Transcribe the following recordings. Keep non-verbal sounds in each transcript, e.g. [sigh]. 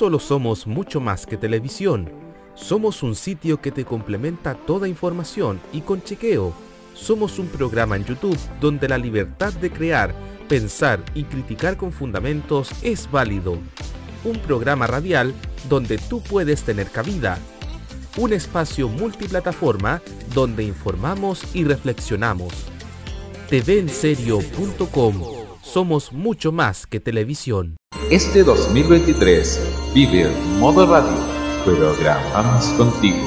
solo somos mucho más que televisión. Somos un sitio que te complementa toda información y con chequeo. Somos un programa en YouTube donde la libertad de crear, pensar y criticar con fundamentos es válido. Un programa radial donde tú puedes tener cabida. Un espacio multiplataforma donde informamos y reflexionamos. TVenserio.com Somos mucho más que televisión. Este 2023 vive en modo radio. Programamos contigo.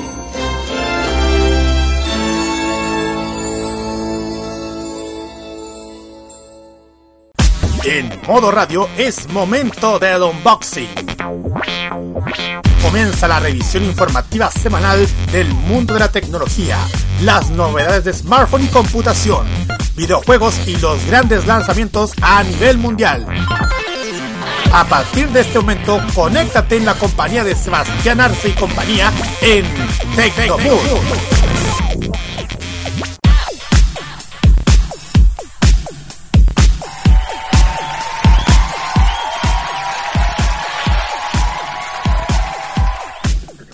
En modo radio es momento del unboxing. Comienza la revisión informativa semanal del mundo de la tecnología, las novedades de smartphone y computación, videojuegos y los grandes lanzamientos a nivel mundial. A partir de este momento, conéctate en la compañía de Sebastián Arce y compañía en Tecnomood.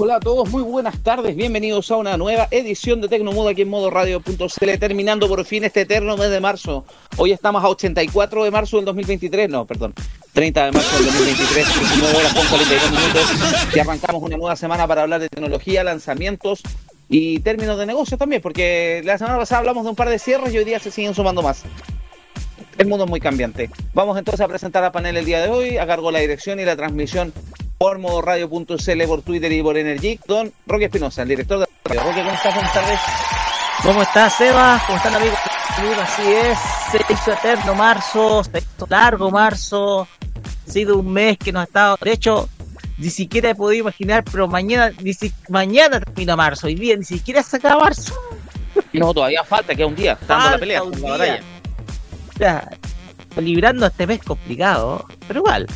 Hola a todos, muy buenas tardes, bienvenidos a una nueva edición de Tecnomood aquí en modo radio.cl, terminando por fin este eterno mes de marzo. Hoy estamos a 84 de marzo del 2023, no, perdón, 30 de marzo del 2023, 19 horas con 42 minutos, y arrancamos una nueva semana para hablar de tecnología, lanzamientos y términos de negocio también, porque la semana pasada hablamos de un par de cierres y hoy día se siguen sumando más. El mundo es muy cambiante. Vamos entonces a presentar a panel el día de hoy, a cargo la dirección y la transmisión por modo radio.cl, por Twitter y por Energy, don Roque Espinosa, el director de radio. Roque, ¿cómo estás? Buenas tardes. ¿Cómo estás, Seba? ¿Cómo están, amigos? Así es, se hizo eterno marzo, se hizo largo marzo, ha sido un mes que nos ha estado, de hecho, ni siquiera he podido imaginar, pero mañana, ni si, mañana termina marzo, hoy día ni siquiera se acaba marzo. No, todavía falta, queda un día, está dando la pelea, la día. batalla. Ya, librando este mes complicado, pero igual.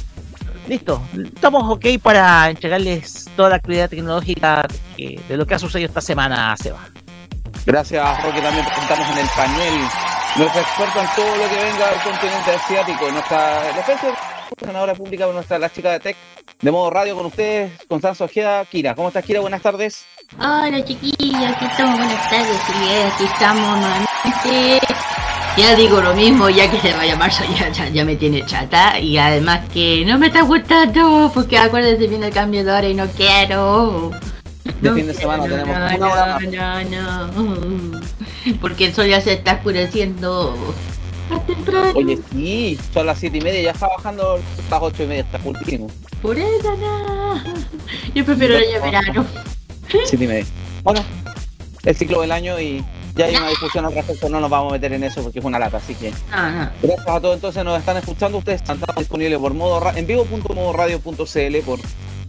Listo, estamos ok para entregarles toda la actividad tecnológica que- de lo que ha sucedido esta semana, Seba. Gracias, Roque. También presentamos en el panel nuestro experto en todo lo que venga del continente asiático. Nuestra defensa senadora pública, nuestra la chica de Tech, de modo radio con ustedes, Constanza Ojeda, Kira. ¿Cómo estás, Kira? Buenas tardes. Hola chiquillos, aquí estamos, buenas tardes, sí, aquí estamos nuevamente. Ya digo lo mismo, ya que se vaya marzo, ya, ya, ya me tiene chata. Y además que no me está gustando, porque acuérdense viene el cambio de hora y no quiero. De No fin de semana quiero, tenemos no, una hora más. no, no, [laughs] Porque el sol ya se está oscureciendo más temprano. Oye, sí, son las siete y media, ya está bajando las ocho y media, está último. Por eso no. Yo prefiero el verano. Siete y media. Bueno, el ciclo del año y ya hay una discusión al respecto, no nos vamos a meter en eso porque es una lata, así que No, no. Gracias a todos entonces nos están escuchando ustedes están disponibles por modo en vivo.modoradio.cl por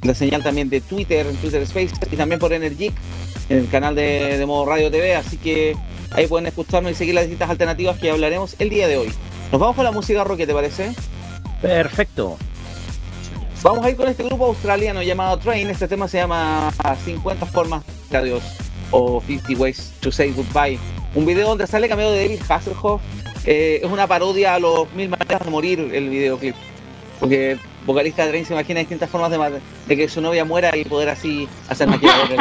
la señal también de Twitter, en Twitter Space y también por Energy en el canal de, de Modo Radio TV, así que ahí pueden escucharnos y seguir las distintas alternativas que hablaremos el día de hoy. Nos vamos con la música rock, ¿te parece? Perfecto. Vamos a ir con este grupo australiano llamado Train, este tema se llama 50 formas de adiós o 50 ways to say goodbye. Un video donde sale cambiado de David Hasselhoff, eh, es una parodia a los mil maneras de morir el videoclip. Porque vocalista de Train se imagina distintas formas de, que su novia muera y poder así hacer maquillaje.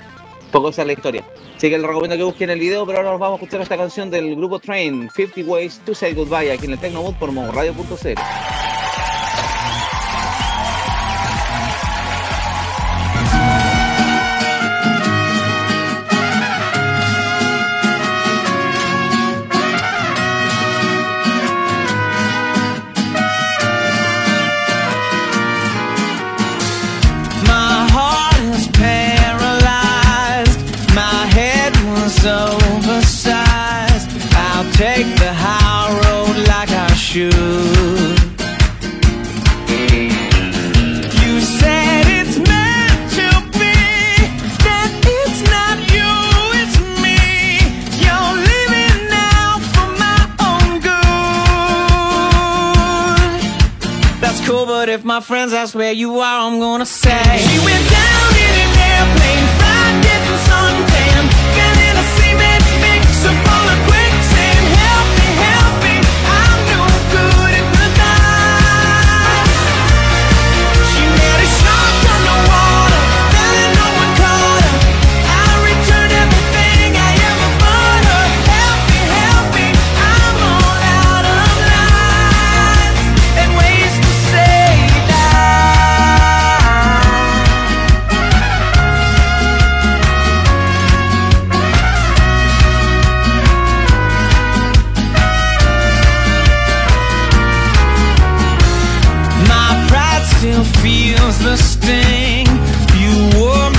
[laughs] Poco esa es la historia. Así que les recomiendo que busquen el video, pero ahora nos vamos a escuchar esta canción del grupo Train, 50 Ways to Say Goodbye, aquí en el Tecnomood por Radio.cl. You said it's meant to be. That it's not you, it's me. You're leaving now for my own good. That's cool, but if my friends ask where you are, I'm gonna say She went down in an airplane,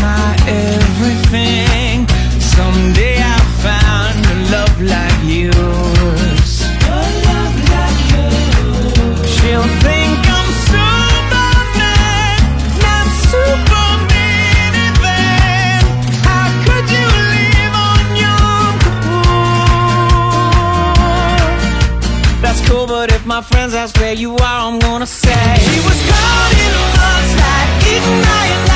my everything. Someday I found a love like yours. A love like you'll think I'm super man I'm super How could you live on your That's cool but if my friends ask where you are, I'm gonna say. She was caught in a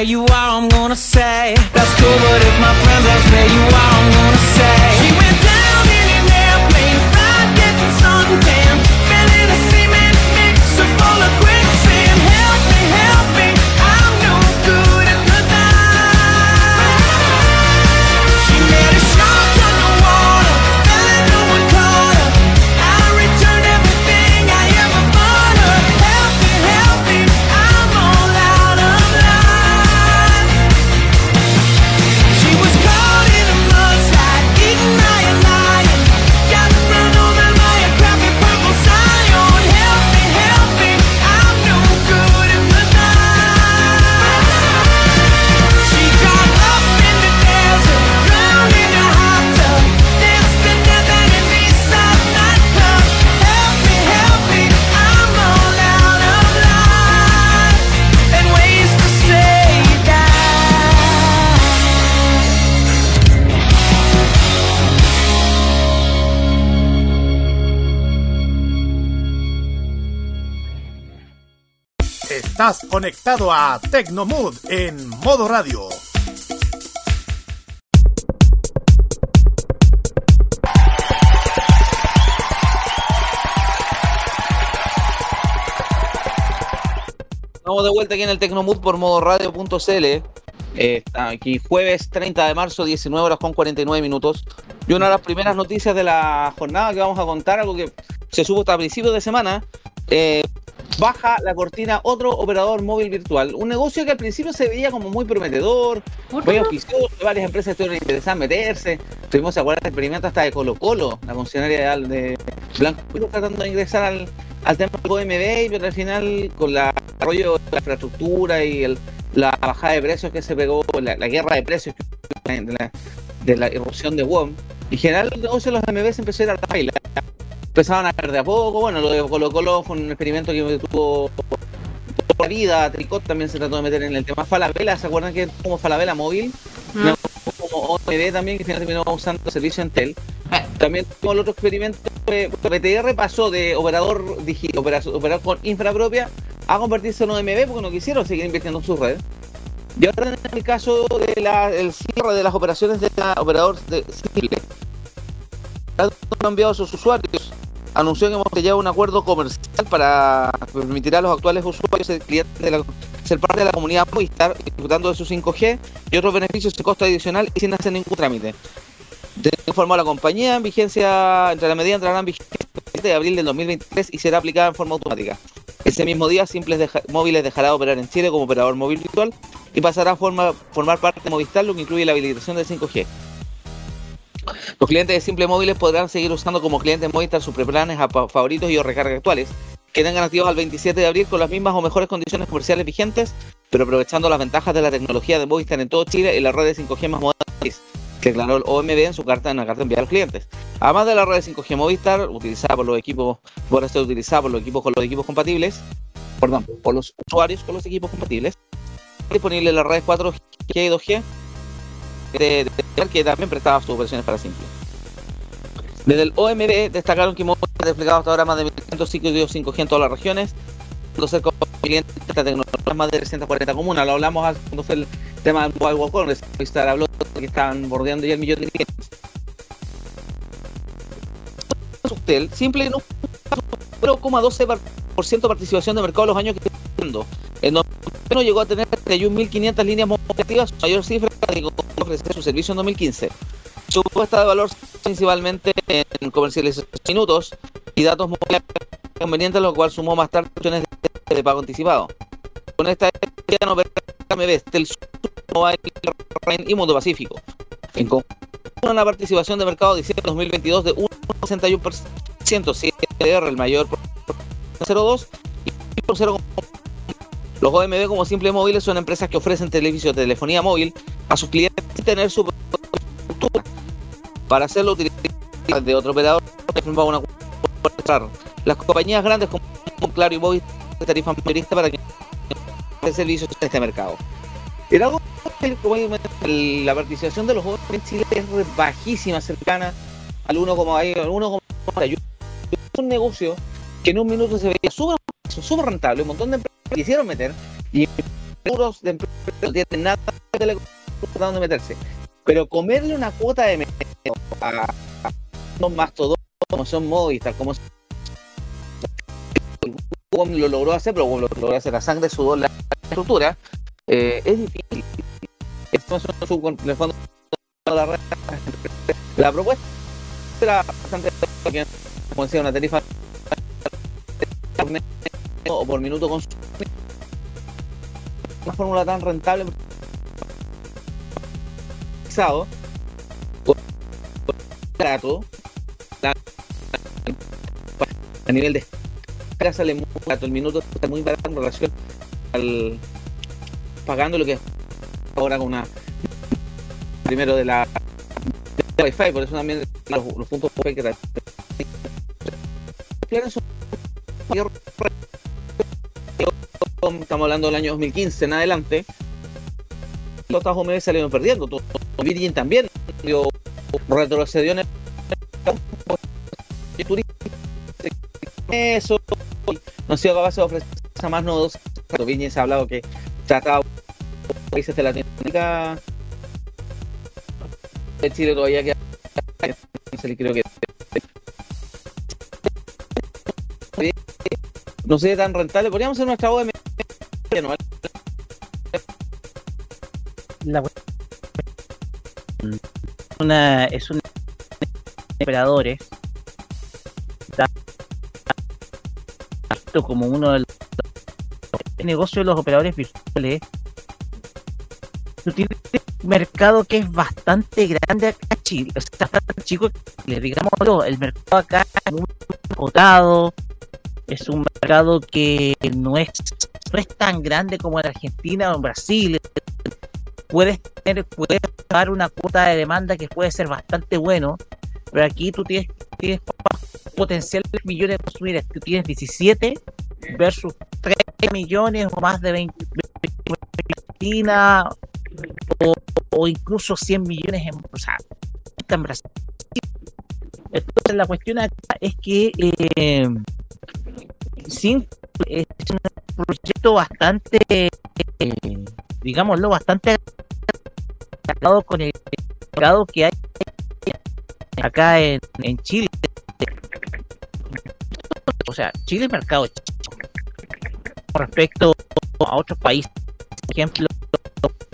where you are, I'm gonna say. That's cool, but if my friends ask where you are, I'm conectado a Tecnomood en modo radio. Estamos de vuelta aquí en el Tecnomood por modoradio.cl. Eh, está aquí jueves 30 de marzo, 19 horas con 49 minutos. Y una de las primeras noticias de la jornada que vamos a contar, algo que se supo hasta principios de semana, eh, baja la cortina otro operador móvil virtual. Un negocio que al principio se veía como muy prometedor, muy auspicioso, varias empresas estuvieron interesadas en meterse. Tuvimos, ¿se acuerdan? El experimento hasta de Colo Colo, la funcionaria de, de Blanco tratando de ingresar al, al tema del OMB, pero al final con la- el desarrollo de la infraestructura y el- la bajada de precios que se pegó, la, la guerra de precios de la, de la irrupción de WOM, en general el negocio de los MB se empezó a ir a la baila. Empezaban a caer de a poco, bueno, lo de Colo Colo fue un experimento que tuvo toda la vida, Tricot también se trató de meter en el tema Falabella, ¿se acuerdan que como Falabella móvil? Ah. Como OMB también, que terminó usando el servicio Entel. También tuvo el otro experimento, eh, BTR pasó de operador, digi- opera- operador con infra propia a convertirse en OMB porque no quisieron seguir invirtiendo en su red. Y ahora en el caso del cierre de las operaciones de la operador de simple, han a sus usuarios, anunció que hemos a un acuerdo comercial para permitir a los actuales usuarios ser, clientes ser parte de la comunidad Movistar, disfrutando de su 5G y otros beneficios de costo adicional y sin hacer ningún trámite. De informó a la compañía en vigencia, entre la medida entrará en vigencia el 7 de abril del 2023 y será aplicada en forma automática. Ese mismo día, Simples Móviles dejará de operar en Chile como operador móvil virtual y pasará a forma- formar parte de Movistar, lo que incluye la habilitación del 5G. Los clientes de Simple Móviles podrán seguir usando como clientes Movistar sus preplanes favoritos y o recarga actuales, que tengan activos al 27 de abril con las mismas o mejores condiciones comerciales vigentes, pero aprovechando las ventajas de la tecnología de Movistar en todo Chile y la red de 5G más moderna que declaró el OMB en su carta en la carta enviada a los clientes. Además de la red de 5G Movistar, utilizada por los equipos, por ser utilizada los equipos con los equipos compatibles, perdón, por los usuarios con los equipos compatibles, disponible la red 4G y 2G de, de- de- que también prestaba sus operaciones para Simple. Desde el OMB destacaron que Móvil ha desplegado hasta ahora más de 1.500 sitios 5G en todas las regiones, clientes de tecnología más de 340 comunas. Lo hablamos cuando fue el tema del Mobile World Congress. habló que estaban bordeando ya el millón de clientes. Simple en 0,12% participación de mercado los años que está viendo. En no llegó a tener 31.500 líneas activas, mayor cifra que ofrecer su servicio en 2015. Su puesta de valor principalmente en comercialización de minutos y datos móviles convenientes, lo cual sumó más tarde opciones de, pago anticipado. Con esta idea no MB, Telsul, Mobile y Mundo Pacífico. En conjunto, una participación de mercado de diciembre 2022 de 1,61%, CDR el mayor 0,2 y 0,1 los OMB como simple móviles son empresas que ofrecen de telefonía móvil a sus clientes sin tener su para hacerlo utilizar de otro operador. Una las compañías grandes como Claro y Móvil tarifa mayorista para que servicios en este mercado. la participación de los jóvenes en Chile es bajísima, cercana al 1,1 Es un negocio que en un minuto se veía súper rentable, un montón de empresas quisieron meter y euros de empresas no tienen nada de tratando de meterse. Pero comerle una cuota de a, los mastodontes como son Movistar, como lo logró hacer, pero lo logró hacer a sangre, sudor, la estructura, eh, es difícil. La, la propuesta era bastante como decía, una tarifa o por minuto con una fórmula tan rentable. Barato. A nivel de sale muy barato. El minuto está muy barato en relación al pagando lo que es ahora con una primero de la de wifi por eso también los, puntos que son estamos hablando del año 2015 en adelante, los Estados Unidos salieron perdiendo. Virgin también dio, retrocedió en el eso no ha sido capaz de ofrecer más nodos. Virgin se ha hablado que trataba países de Latinoamérica de Chile todavía queda creo que no sé tan rentable. Podríamos hacer nuestra OM la una es un operadores. Esto como uno del negocio de los operadores virtuales. Un mercado que es bastante grande acá Chile. O sea, chico digamos el mercado acá es muy agotado es un mercado que no es, no es tan grande como en Argentina o en Brasil. Puedes tener, puedes pagar una cuota de demanda que puede ser bastante bueno, pero aquí tú tienes, tienes potenciales millones de consumidores. Tú tienes 17 versus 3 millones o más de 20, Argentina o, o, incluso 100 millones en, en Brasil. Entonces la cuestión acá es que eh, sí, es un proyecto bastante, eh, digámoslo, bastante con el mercado que hay acá en, Chile. O sea, Chile es mercado con respecto a otros países, por ejemplo,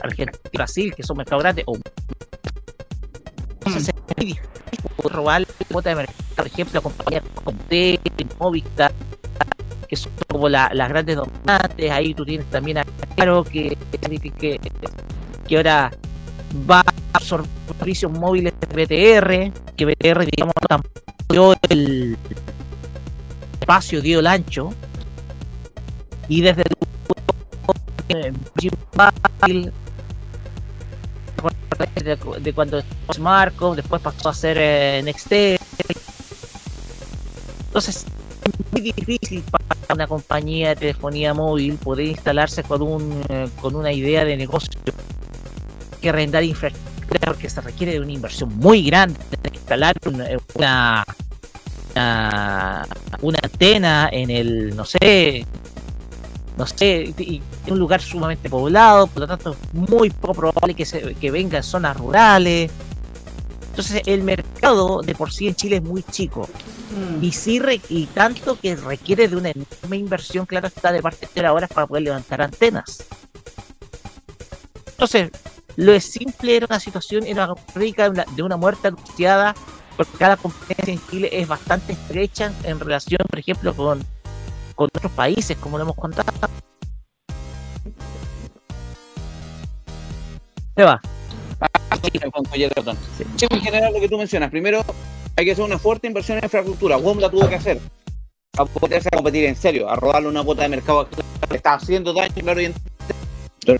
Argentina y Brasil, que son mercados grandes, o robar la cuota de mercado, por ejemplo, a compañías como T, Movistar, que son como las grandes dominantes, ahí tú tienes también a Claro que, que, ahora va a absorber servicios móviles de BTR, que BTR digamos tampoco dio el espacio, dio el ancho, y desde el de, de cuando Marco, después pasó a ser eh, Nextel. Entonces, muy difícil para una compañía de telefonía móvil poder instalarse con un eh, con una idea de negocio que arrendar infraestructura porque se requiere de una inversión muy grande instalar una, una, una, una antena en el, no sé, no sé, y en un lugar sumamente poblado, por lo tanto es muy poco probable que, se, que venga en zonas rurales. Entonces el mercado de por sí en Chile es muy chico y sí re- y tanto que requiere de una enorme inversión, claro está, de parte de ahora para poder levantar antenas. Entonces, lo de simple era una situación, era una, de una muerte anunciada, porque cada competencia en Chile es bastante estrecha en relación, por ejemplo, con, con otros países, como lo hemos contado. Se va. Sí, en general lo que tú mencionas. Primero, hay que hacer una fuerte inversión en infraestructura. WOM la tuvo que hacer. A poderse a competir en serio, a rodarle una cuota de mercado que está haciendo daño, claro, y pero,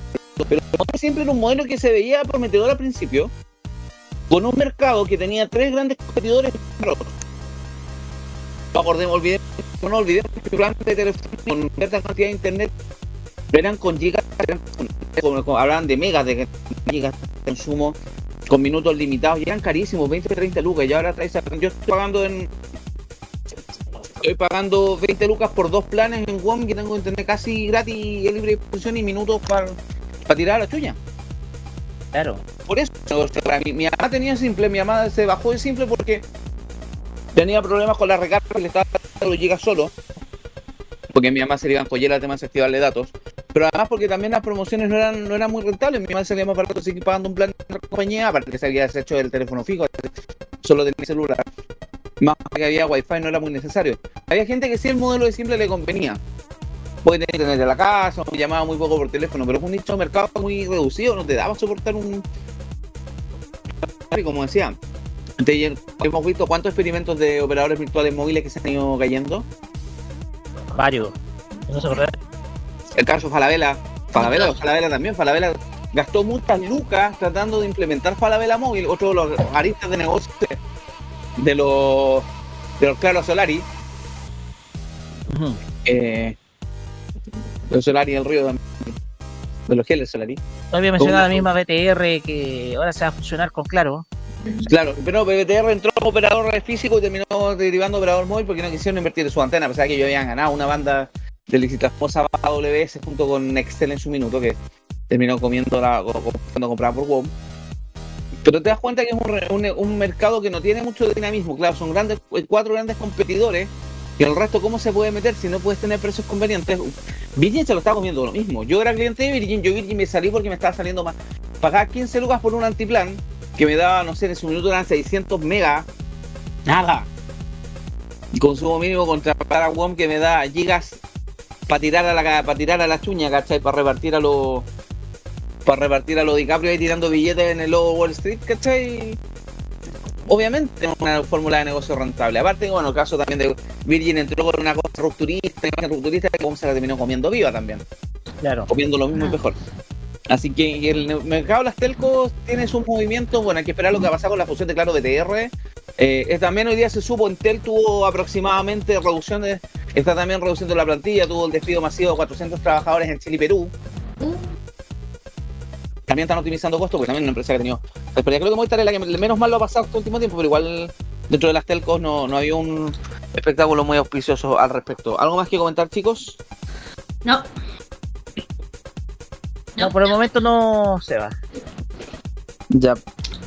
pero siempre era un modelo que se veía prometedor al principio, con un mercado que tenía tres grandes competidores. No olvidemos, no olvidemos que el plan de con cierta cantidad de internet eran con gigas, eran con- con- con- hablaban de megas de gigas consumo con minutos limitados y eran carísimos, 20 30 lucas. Y ahora traes, yo estoy pagando en. Estoy pagando 20 lucas por dos planes en WOM que tengo internet casi gratis y libre disposición y minutos para, para tirar a la chuña. Claro. Por eso, o sea, mi, mamá tenía simple, mi mamá se bajó de simple porque tenía problemas con la recarga y le estaba dando gigas solo. Porque mi mamá se le iban collar el tema del festival de datos. Pero además porque también las promociones no eran, no eran muy rentables. Mi mamá salía más barato seguir pagando un plan de otra compañía, aparte que se había deshecho del teléfono fijo, solo tenía celular. Más que había wifi no era muy necesario. Había gente que sí el modelo de simple le convenía. Puede tener internet de la casa, llamaba muy poco por teléfono, pero es un nicho de mercado muy reducido, no te daba a soportar un, y como decía, hemos visto cuántos experimentos de operadores virtuales móviles que se han ido cayendo. Varios. No se. El caso Falabella, Falabella, Falabella también, Falabella gastó muchas lucas tratando de implementar Falabella móvil, otro de los aristas de negocio de los de los claros Solari, eh, los Solari del Río también, de los geles Solari. No había mencionado la misma BTR que ahora se va a funcionar con Claro. Claro, pero BBTR entró como operador físico y terminó derivando operador móvil porque no quisieron invertir en su antena, a pesar de que ellos habían ganado una banda de licitación AWS junto con Nextel en su minuto, que terminó comiendo la, cuando compraba por WOM. Pero te das cuenta que es un, mercado que no tiene mucho dinamismo. Claro, son grandes, cuatro grandes competidores. Y el resto, ¿cómo se puede meter si no puedes tener precios convenientes? Virgin se lo está comiendo lo mismo. Yo era cliente de Virgin, yo Virgin me salí porque me estaba saliendo más. Pagaba 15 lucas por un antiplan que me daba, no sé, en su minuto eran 600 megas. Nada. Consumo mínimo contra para WOM que me da gigas para tirar a la para tirar a la chuña, ¿cachai? Para repartir a los para repartir a los DiCaprio ahí tirando billetes en el lobo Wall Street, ¿cachai? Obviamente es una fórmula de negocio rentable. Aparte, bueno, el caso también de Virgin entró con una cosa rupturista, imagen rupturista que se la terminó comiendo viva también Claro. comiendo lo mismo y Ah. mejor. Así que el mercado de las telcos tiene sus movimientos. Bueno, hay que esperar lo que va a pasar con la fusión de Claro BTR. Eh, también hoy día se supo, Entel tuvo aproximadamente reducciones, está también reduciendo la plantilla, tuvo el despido masivo de 400 trabajadores en Chile y Perú. También están optimizando costos, porque también es una empresa que ha tenido. Pero creo que Movistar es la que menos mal lo ha pasado este último tiempo, pero igual dentro de las telcos no, no había un espectáculo muy auspicioso al respecto. ¿Algo más que comentar, chicos? No. No, por el momento no se va. Ya.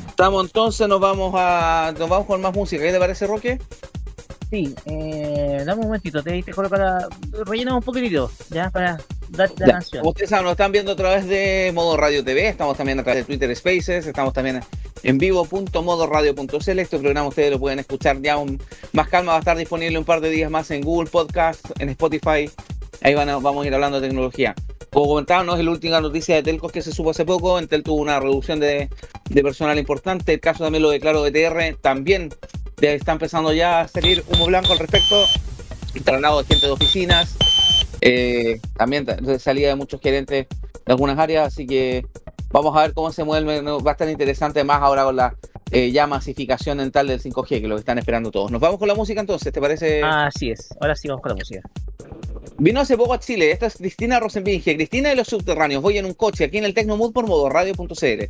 Estamos entonces, nos vamos a. Nos vamos con más música. ¿Qué te parece, Roque? Sí, eh, dame un momentito, te, te coloco la. Rellenamos un poquitito, ya, para darte la Ya. canción. Ustedes saben, nos están viendo a través de Modo Radio TV, estamos también a través de Twitter Spaces, estamos también en vivo.modoradio.cl. Este programa ustedes lo pueden escuchar ya un, más calma, va a estar disponible un par de días más en Google Podcast, en Spotify. Ahí van a- vamos a ir hablando de tecnología. Como comentábamos, no es la última noticia de Telcos que se supo hace poco. Entel tuvo una reducción de, de personal importante. El caso también lo declaró BTR. También está empezando ya a salir humo blanco al respecto. Traslado de gente de oficinas. Eh, también ta- salida de muchos gerentes de algunas áreas. Así que vamos a ver cómo se mueve. Va a estar interesante más ahora con la eh, ya masificación en tal del 5G, que es lo que están esperando todos. Nos vamos con la música entonces, ¿te parece? Así es, ahora sí vamos con la música. Vino hace poco a Chile. Esta es Cristina Rosenbinge. Cristina de los subterráneos. Voy en un coche aquí en el Tecnomood por modoradio.cl.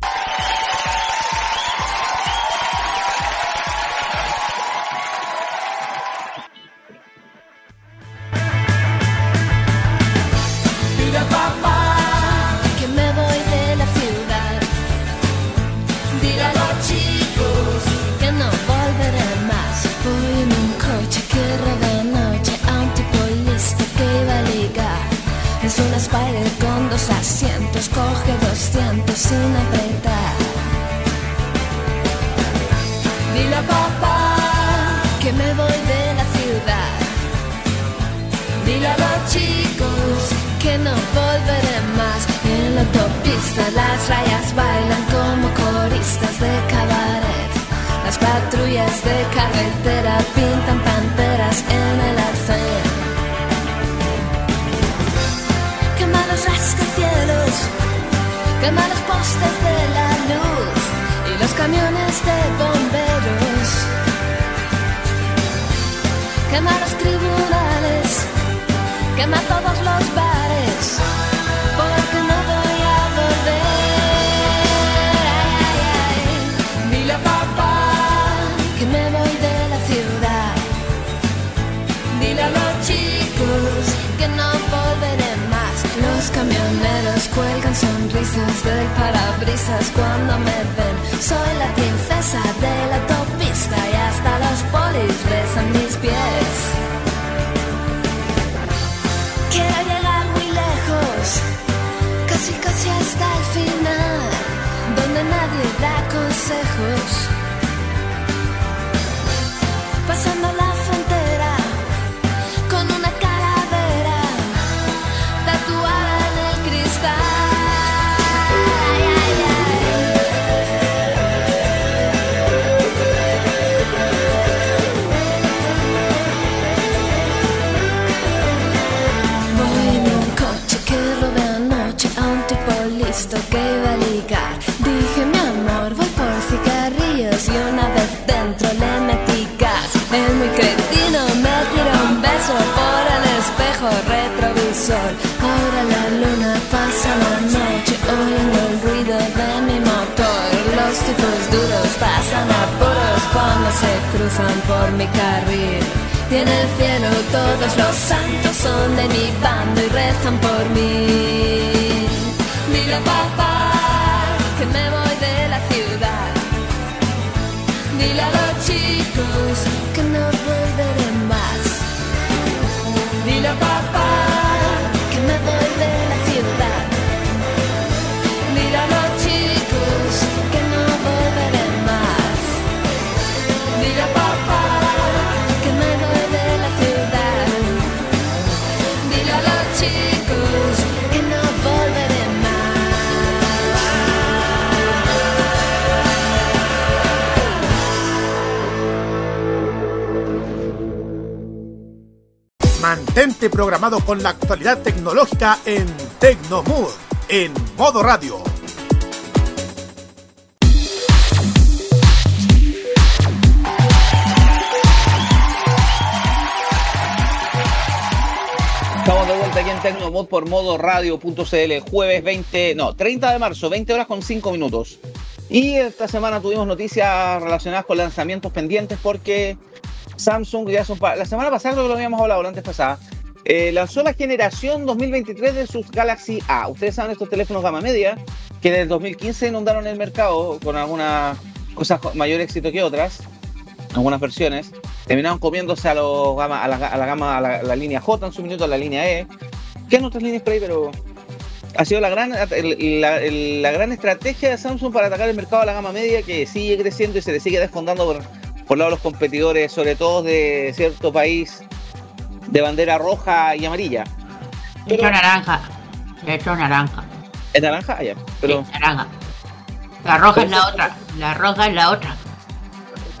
un Spider con dos asientos, coge 200 sin apretar. Dile a papá que me voy de la ciudad. Dile a los chicos que no volveré más. En la autopista las rayas bailan como coristas de cabaret. Las patrullas de carretera pintan panteras en el arcén. Quema los postes de la luz y los camiones de bomberos. Quema los tribunales, quema todos los bares, sonrisas del parabrisas cuando me ven. Soy la princesa de la autopista y hasta los polis besan mis pies. Quiero llegar muy lejos, casi casi hasta el final, donde nadie da consejos. Beso por el espejo retrovisor. Ahora la luna pasa la noche oyendo el ruido de mi motor. Los tipos duros pasan apuros cuando se cruzan por mi carril. Y en el cielo todos los santos son de mi bando y rezan por mí. Dile papá que me voy de la ciudad. Dile a los papá Mantente programado con la actualidad tecnológica en Tecnomood, en modo radio. Estamos de vuelta aquí en Tecnomod por modo radio.cl, jueves 20, no, 30 de marzo, 20 horas con 5 minutos. Y esta semana tuvimos noticias relacionadas con lanzamientos pendientes porque Samsung, ya son la semana pasada creo que lo habíamos hablado, la antes pasada, eh, lanzó la generación 2023 de sus Galaxy A. Ustedes saben estos teléfonos gama media que desde el 2015 inundaron el mercado con algunas cosas con mayor éxito que otras, algunas versiones. Terminaron comiéndose a, los gama, a, la, a la gama, a la, la línea J en su minuto, a la línea E, que en otras líneas ahí, pero ha sido la gran, la, la gran estrategia de Samsung para atacar el mercado de la gama media que sigue creciendo y se le sigue desfondando por, por lado de los competidores, sobre todo de cierto país de bandera roja y amarilla. De hecho naranja. De hecho naranja. ¿Es naranja? Ah, ya. Pero, Sí, naranja. La roja es la otra. La roja es la otra.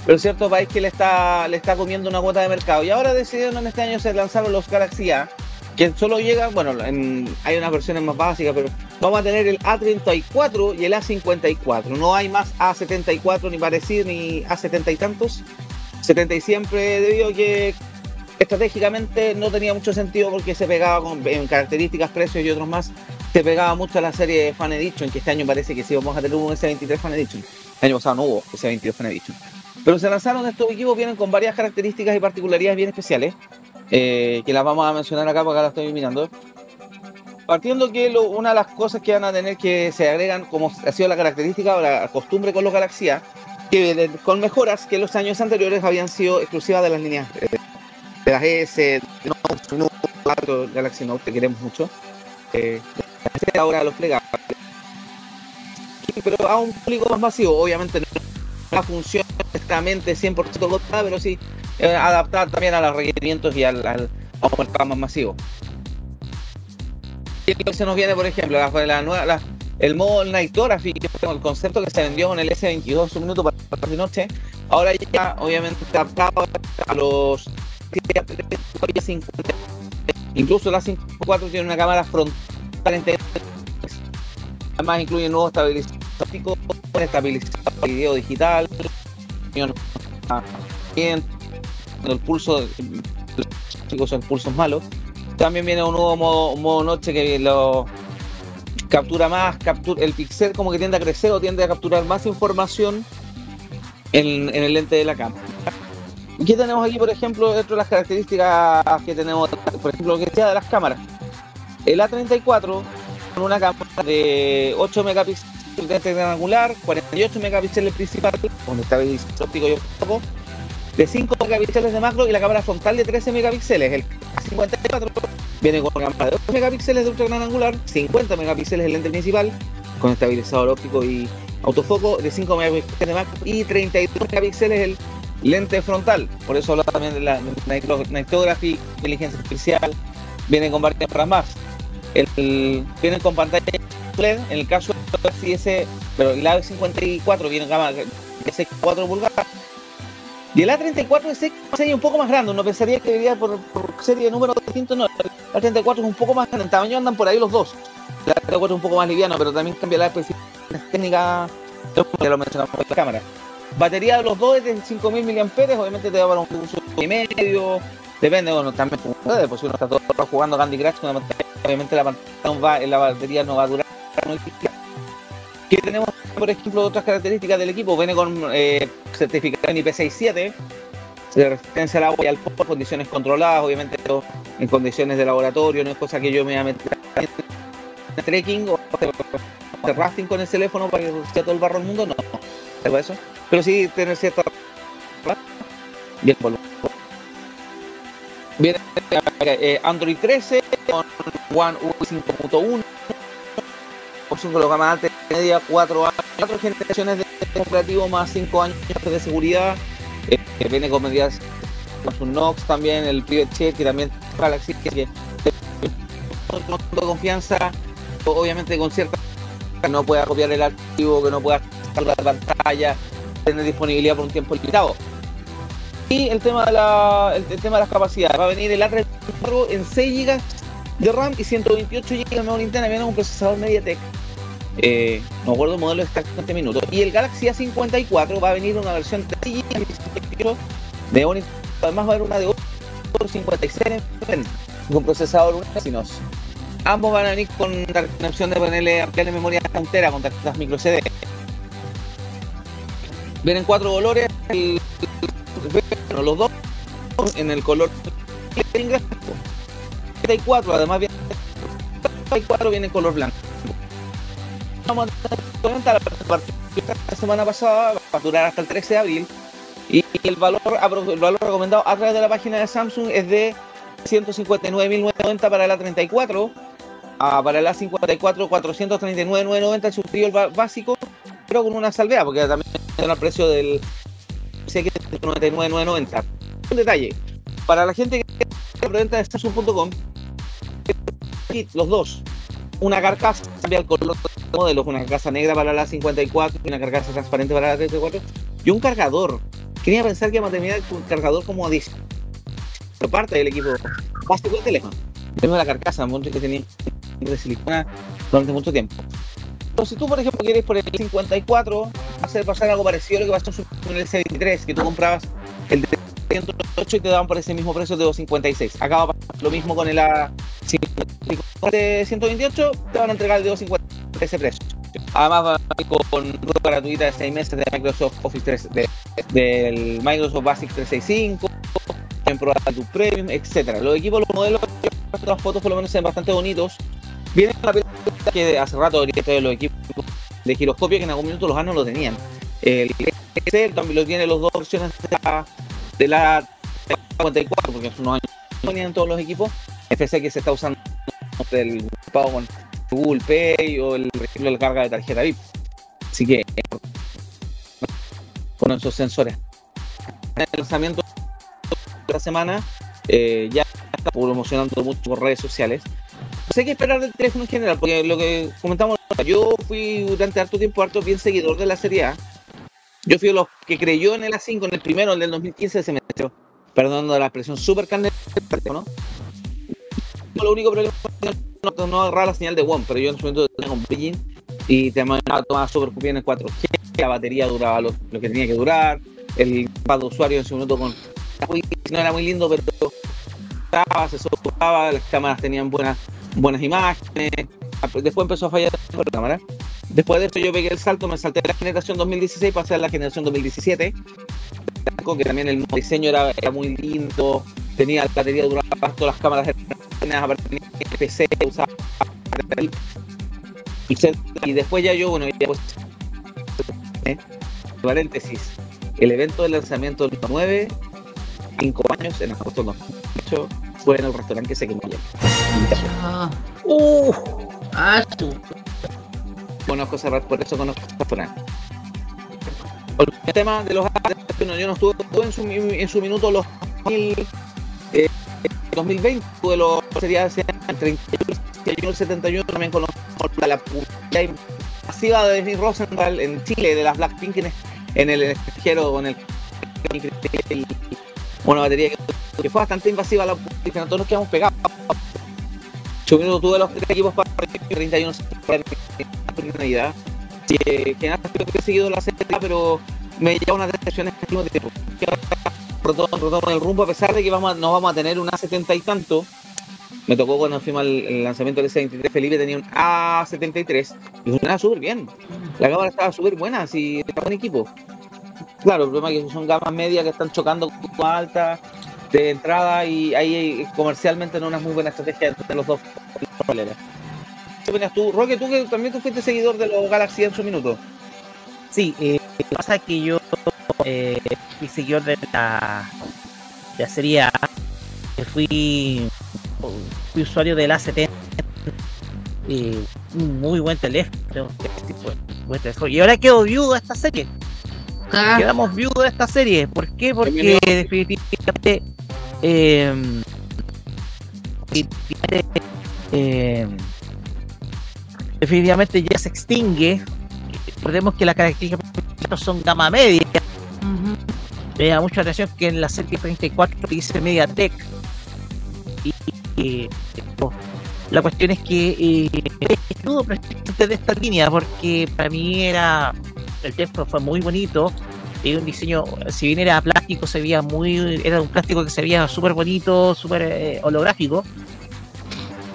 pero cierto país que le está, le está comiendo una cuota de mercado. Y ahora decidieron en este año se lanzaron los Galaxy A, que solo llegan, bueno, en- hay unas versiones más básicas, pero vamos a tener el A34 y el A54. No hay más A74 ni parecido ni A70 y tantos. 70 y siempre debido a que estratégicamente no tenía mucho sentido porque se pegaba con características, precios y otros más. Se pegaba mucho a la serie Fan Edition, que este año parece que sí vamos a tener un S23 Fan Edition. El año pasado no hubo S22 Fan Edition. Pero se lanzaron estos equipos, vienen con varias características y particularidades bien especiales, eh, que las vamos a mencionar acá porque acá las estoy mirando. Partiendo que lo- una de las cosas que van a tener que se agregan, como ha sido la característica o la costumbre con los Galaxy A, que de- con mejoras que los años anteriores habían sido exclusivas de las líneas eh, de las S, Note, Note 4, Galaxy Note, que queremos mucho. eh, ahora los plegables. Pero a un público más masivo, obviamente no la función exactamente 100% cotada, pero sí eh, adaptar también a los requerimientos y al, al a mercado más masivo. Y lo que se nos viene, por ejemplo, la, la la- el modo fue el concepto que se vendió con el S22 en minuto para la noche, ahora ya obviamente adaptado a los 50. Incluso la 54 tiene una cámara frontal Además incluye nuevos estabilizadores ópticos, estabilizador de video digital, el pulso, los chicos son pulsos malos. También viene un nuevo modo, modo noche que lo captura más, captura, el pixel como que tiende a crecer o tiende a capturar más información en, en el lente de la cámara. ¿Y qué tenemos aquí, por ejemplo, dentro de las características que tenemos, por ejemplo, lo que sea de las cámaras? El A34 con una cámara de 8 megapíxeles gran angular, 48 megapíxeles principal, con estabilizador óptico y de 5 megapíxeles de macro y la cámara frontal de 13 megapíxeles. El A54 viene con cámara de 8 megapíxeles de ultra gran angular, 50 megapíxeles el lente principal, con estabilizador óptico y autofoco de 5 megapíxeles de macro y 32 megapíxeles el lente frontal. Por eso habla también de la nitography, inteligencia artificial, viene con varias cámaras más. El, el- viene con pantalla LED, en el caso de ese, pero el A54 viene con cámara de 4 pulgadas. Y el A34 es serie un poco más grande, uno pensaría que debería por, por serie de números distintos, no, el A34 es un poco más grande, en tamaño andan por ahí los dos. El A34 es un poco más liviano, pero también cambia la especificaciones técnicas, ya lo mencionamos en la cámara. Batería de los dos es de 5000 mAh, obviamente te da para un uso y medio, depende, bueno, también pues si uno está todo el jugando Candy Crush obviamente la pantalla no va, la batería no va a durar. no. ¿Qué tenemos, por ejemplo, otras características del equipo? Viene con eh, certificación IP67, de resistencia al agua y al polvo, condiciones controladas, obviamente en condiciones de laboratorio, no es cosa que yo me voy a meter en trekking o hacer rafting con el teléfono para que sea todo el barro del mundo, no, no es eso. Pero sí tener cierta bien polvo. Viene eh, Android 13 con One UI 5.1 opción con los gama alta y media, 4 años, 4 generaciones de operativo más 5 años de seguridad. Eh, que viene con medidas con su Nox también, el Private Check, que también Galaxy, que con con confianza, obviamente con cierta que no pueda copiar el archivo, que no pueda sacar la pantalla, tener disponibilidad por un tiempo limitado. Y el tema de la, el, tema de las capacidades, va a venir el A34 en 6 GB de RAM y 128 GB de memoria interna, viene un procesador MediaTek. Eh, no recuerdo el modelo exactamente minutos. Y el Galaxy A54 va a venir una versión 3 GB de memoria Además va a haber una de 856 con procesador Exynos. Ambos van a venir con la opción de ponerle ampliarle memoria entera con tarjetas micro CD. Vienen cuatro colores, bueno, los dos en el color gráfico. 34, además viene 34 viene en color blanco. Vamos a de la semana pasada, va a durar hasta el 13 de abril. Y el valor, el valor recomendado a través de la página de Samsung es de 159.990 para la 34, ah, para la 54 439.990 el ba- básico, pero con una salvedad, porque también el precio del 99.990. Un detalle, para la gente que preventa de Samsung.com, los dos, una carcasa cambia el color de modelos, una carcasa negra para la 54 y una carcasa transparente para la 34, y un cargador. Quería pensar que iba a terminar con un cargador como 10 por parte del equipo básico del teléfono. Tenemos la carcasa, que tenía de silicona durante mucho tiempo. Entonces, tú, por ejemplo, quieres por el 54 hacer pasar algo parecido a lo que pasó con el C23, que tú comprabas el de 108 y te daban por ese mismo precio de 256. Acá a lo mismo con el A54 de 128, te van a entregar el de 250 ese precio. Además va a venir con gratuita de 6 meses de Microsoft Office 3, de- del Microsoft Basic 365, en tu Premium, etcétera. Los equipos, los modelos, las fotos por lo menos se ven bastante bonitos. Vienen con la película que hace rato traer los equipos de giroscopio que en algún minuto los años lo tenían. El Excel también lo tiene los dos versiones de la, de la 54, porque hace unos años no tenían todos los equipos. FC que se está usando del pago con Google Pay o el, por ejemplo, la carga de tarjeta VIP. Así que con esos sensores. El lanzamiento de la semana eh, ya está promocionando mucho por redes sociales. Sé qué esperar del teléfono en general, porque lo que comentamos, yo fui durante harto tiempo harto bien seguidor de la serie A. Yo fui los que creyó en el A5, en el primero, el del 2015, se metió, perdón la expresión, super carnet, ¿no? Lo único problema es que no, no agarraba la señal de One, pero yo en su momento tenía un Beijing y te tomaba super bien en 4G, la batería duraba lo, lo, que tenía que durar, el pad de usuario en su momento con no era muy lindo, pero estaba, se soportaba, las cámaras tenían buenas, buenas imágenes, después empezó a fallar la cámara. Después de eso yo pegué el salto, me salté de la generación 2016 pasé a la generación 2017, que también el diseño era, muy lindo, tenía la batería duraba todas las cámaras aparte tenía PC, usaba y después ya yo, bueno, ya pues, ¿eh? paréntesis, el evento de lanzamiento del 9, 5 años en agosto 2008, fue en el restaurante que se quemó ayer. Ah, Uh, ah, conozco ra- por eso conozco ese restaurante. El tema de los bueno, yo no estuve estuve en su, en su minuto los 2000, eh, 2020, tuve los sería el 31, 61, 71, también conozco la, publicidad masiva de Disney Rosenthal en Chile, de las Blackpink en, en el extranjero, con el y una batería que, fue bastante invasiva la publicidad, todos nos quedamos pegados. Yo tuve los tres equipos para el 31 para Navidad. Nada, yo he seguido la serie, pero me lleva una decepción en el mismo tiempo. Retorno, el rumbo, a pesar de que vamos no vamos a tener un A70 y tanto. Me tocó cuando fuimos al el lanzamiento del S23, Felipe tenía un A73 y funcionaba súper bien. La cámara estaba súper buena, así era buen equipo. Claro, el problema es que son gamas medias que están chocando con altas de entrada y ahí comercialmente no es una muy buena estrategia entre los dos. ¿Qué opinas tú? Roque, tú que también tú fuiste seguidor de los Galaxy en su minuto. Sí, eh, lo que pasa es que yo eh, fui seguidor de la, de la serie A, fui, fui usuario del A70, eh, un muy buen teléfono, tipo, buen teléfono. y ahora quedo viudo de esta serie. Ah, Quedamos viudos de esta serie. ¿Por qué? Porque definitivamente eh, definitivamente, eh, definitivamente ya se extingue. Recordemos que las características son gama media. ujú. Me llama mucha atención que en la serie 34 dice MediaTek. Y, y- oh, la cuestión es que eh, dudo precisamente de esta línea porque para mí era el teléfono fue muy bonito. Tenía un diseño, si bien era plástico, se veía muy. Era un plástico que se veía súper bonito, súper eh, holográfico.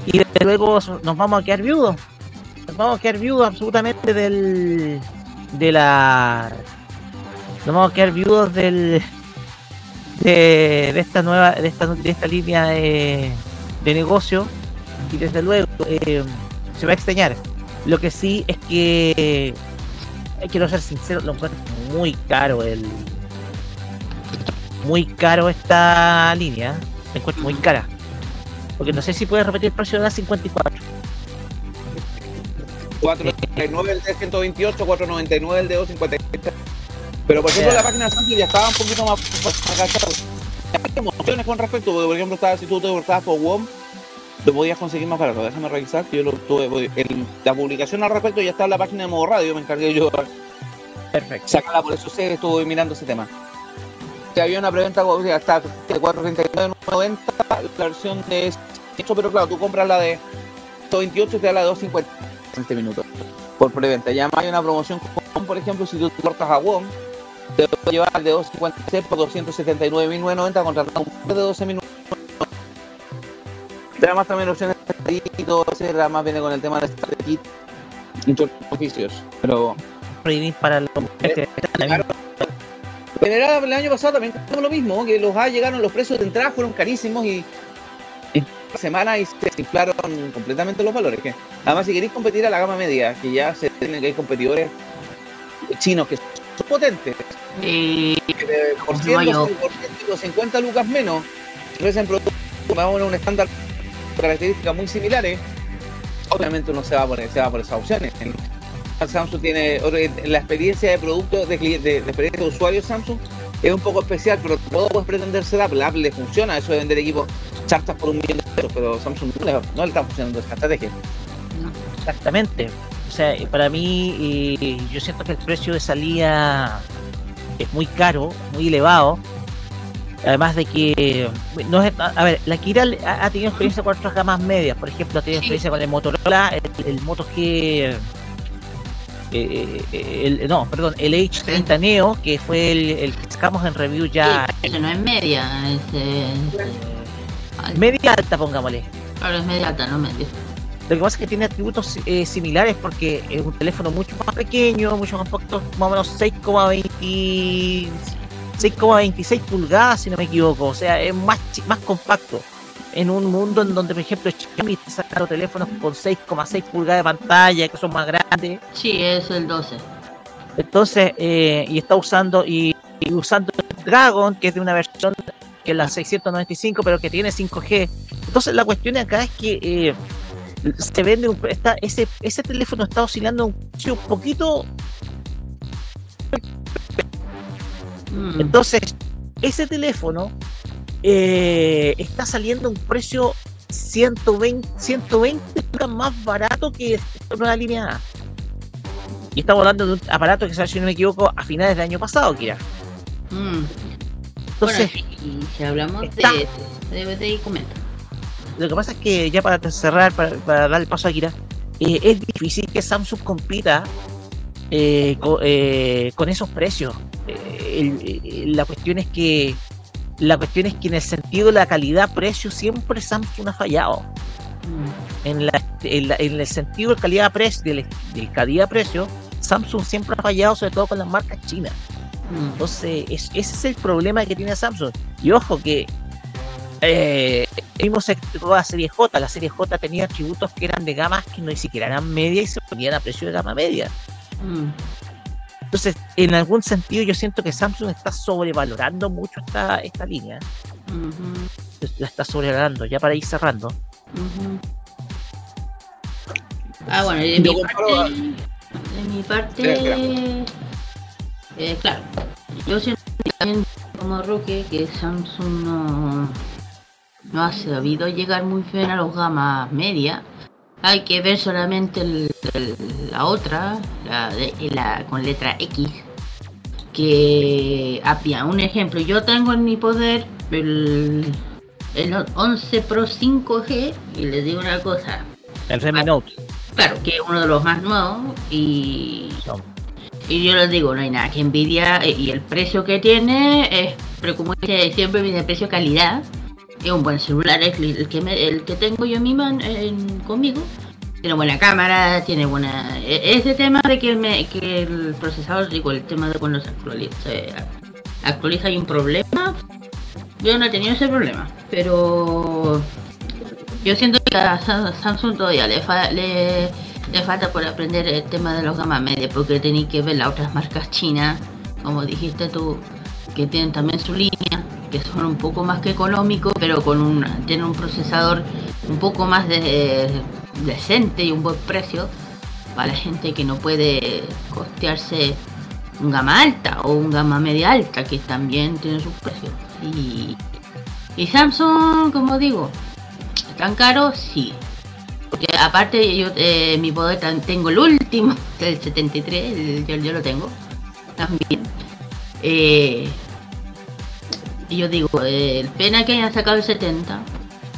Y desde luego nos vamos a quedar viudos. Nos vamos a quedar viudos absolutamente del. de la. Nos vamos a quedar viudos del. de, esta nueva. de esta, de esta línea de, de negocio. Y desde luego eh, se va a extrañar. Lo que sí es que quiero ser sincero, lo encuentro muy caro el. Muy caro esta línea. La encuentro muy cara. Porque no sé si puedes repetir el precio de la 54. 499 el de 128, 499 el de 257. Pero por ejemplo la página de Samsung ya estaba un poquito más agachada. Hay emociones con respecto, porque por ejemplo estaba, si tú te portabas por WOM, lo podías conseguir más barato. Déjame revisar que yo lo tuve. en la publicación al respecto ya está en la página de modo radio, me encargué yo Perfecto. sacarla, por eso sé estuve mirando ese tema. Que había una preventa hasta de 439.90 la versión de esto, pero claro, tú compras la de 128 y te da la de 250 en este minuto por preventa. Ya más hay una promoción con, por ejemplo, si tú cortas a WOM, te puede llevar el de 256 por 279.990 contratando un de 12 más también opciones de y todo, más viene con el tema de kit, muchos oficios, pero para los que general, el año pasado también tuvimos lo mismo, que los A llegaron, los precios de entrada fueron carísimos y en semana y se inflaron completamente los valores. Que, además, si queréis competir a la gama media, que ya se tienen que hay competidores chinos que son potentes, Eh, de- por Como 100, yo. por 150 lucas menos, ofrecen productos o menos un estándar características muy similares, obviamente uno se va por, se va por esas opciones. Samsung tiene la experiencia de producto de, de, de experiencia de usuario Samsung es un poco especial, pero todo puedes pretender ser Apple. Le funciona eso de vender equipos chartas por un millón de pesos, pero Samsung no le, no está funcionando esa estrategia. Exactamente. O sea, para mí, eh, yo siento que el precio de salida es muy caro, muy elevado. Además de que, no es, a ver, la Kira ha, tenido experiencia con otras gamas medias. Por ejemplo, ha tenido experiencia con el Motorola, el, el Moto G. Eh, el, no, perdón, el H30 Neo, que fue el, que sacamos en review ya. Sí, no es media, es, media alta, pongámosle. Claro, es media alta, no media. Lo que pasa es que tiene atributos eh, similares porque es un teléfono mucho más pequeño, mucho más compacto, más o menos 6,26 pulgadas, si no me equivoco. O sea, es más, más compacto. En un mundo en donde, por ejemplo, Xiaomi está sacando teléfonos con 6,6 pulgadas de pantalla, que son más grandes. Sí, es el 12. Entonces, eh, y está usando y, usando Dragon, que es de una versión que es la 695, pero que tiene 5G. Entonces, la cuestión acá es que eh, se vende un, está, ese, ese teléfono está oscilando un un poquito. Mm. Entonces, ese teléfono eh, está saliendo a un precio 120, 120 más barato que una línea A. Y estamos hablando de un aparato que salió, si no me equivoco, a finales del año pasado, Kira. Mm. Entonces, si, hablamos de, de, de. Lo que pasa es que ya para cerrar, para, dar el paso a Kira, eh, es difícil que Samsung compita eh, eh, con, esos precios. La cuestión es que la cuestión es que en el sentido de la calidad-precio siempre Samsung ha fallado. Mm. En, el sentido de calidad-precio, de, calidad-precio, Samsung siempre ha fallado, sobre todo con las marcas chinas. Mm. Entonces, ese es el problema que tiene Samsung. Y ojo que eh, vimos la serie J, la serie J tenía atributos que eran de gamas que no ni siquiera eran media y se ponían a precio de gama media. Mm. Entonces, en algún sentido yo siento que Samsung está sobrevalorando mucho esta, esta línea. La está sobrevalorando, ya para ir cerrando. Ah, bueno, de mi, parte, de mi parte, eh, claro, yo siento también como Roque que Samsung no, no ha sabido llegar muy bien a los gamas media. Hay que ver solamente la otra, la, la, con letra X, que apia. Un ejemplo, yo tengo en mi poder el, el 11 Pro 5G y les digo una cosa. El Redmi Note. Claro, que es uno de los más nuevos y... Y yo les digo, no hay nada que envidia eh, y el precio que tiene es, pero como dice siempre, de precio-calidad es un buen celular, es el que, el que tengo yo misma en, conmigo. Tiene buena cámara, tiene buena... E, ese tema de que, me, que el procesador, digo, el tema de cuando se actualiza, actualiza hay un problema, yo no he tenido ese problema, pero yo siento que a Samsung todavía le, falta por aprender el tema de los gamas medias, porque tenéis que ver las otras marcas chinas, como dijiste tú, que tienen también su línea son un poco más que económicos, pero con un, tienen un procesador un poco más de, decente y un buen precio para la gente que no puede costearse un gama alta o un gama media alta, que también tiene sus precios. Y, y Samsung, como digo, ¿tan caro? Sí. Porque aparte yo eh, mi poder tengo el último, [laughs] del 73, yo, yo lo tengo también. Eh, y yo digo, eh, pena que hayan sacado el 70,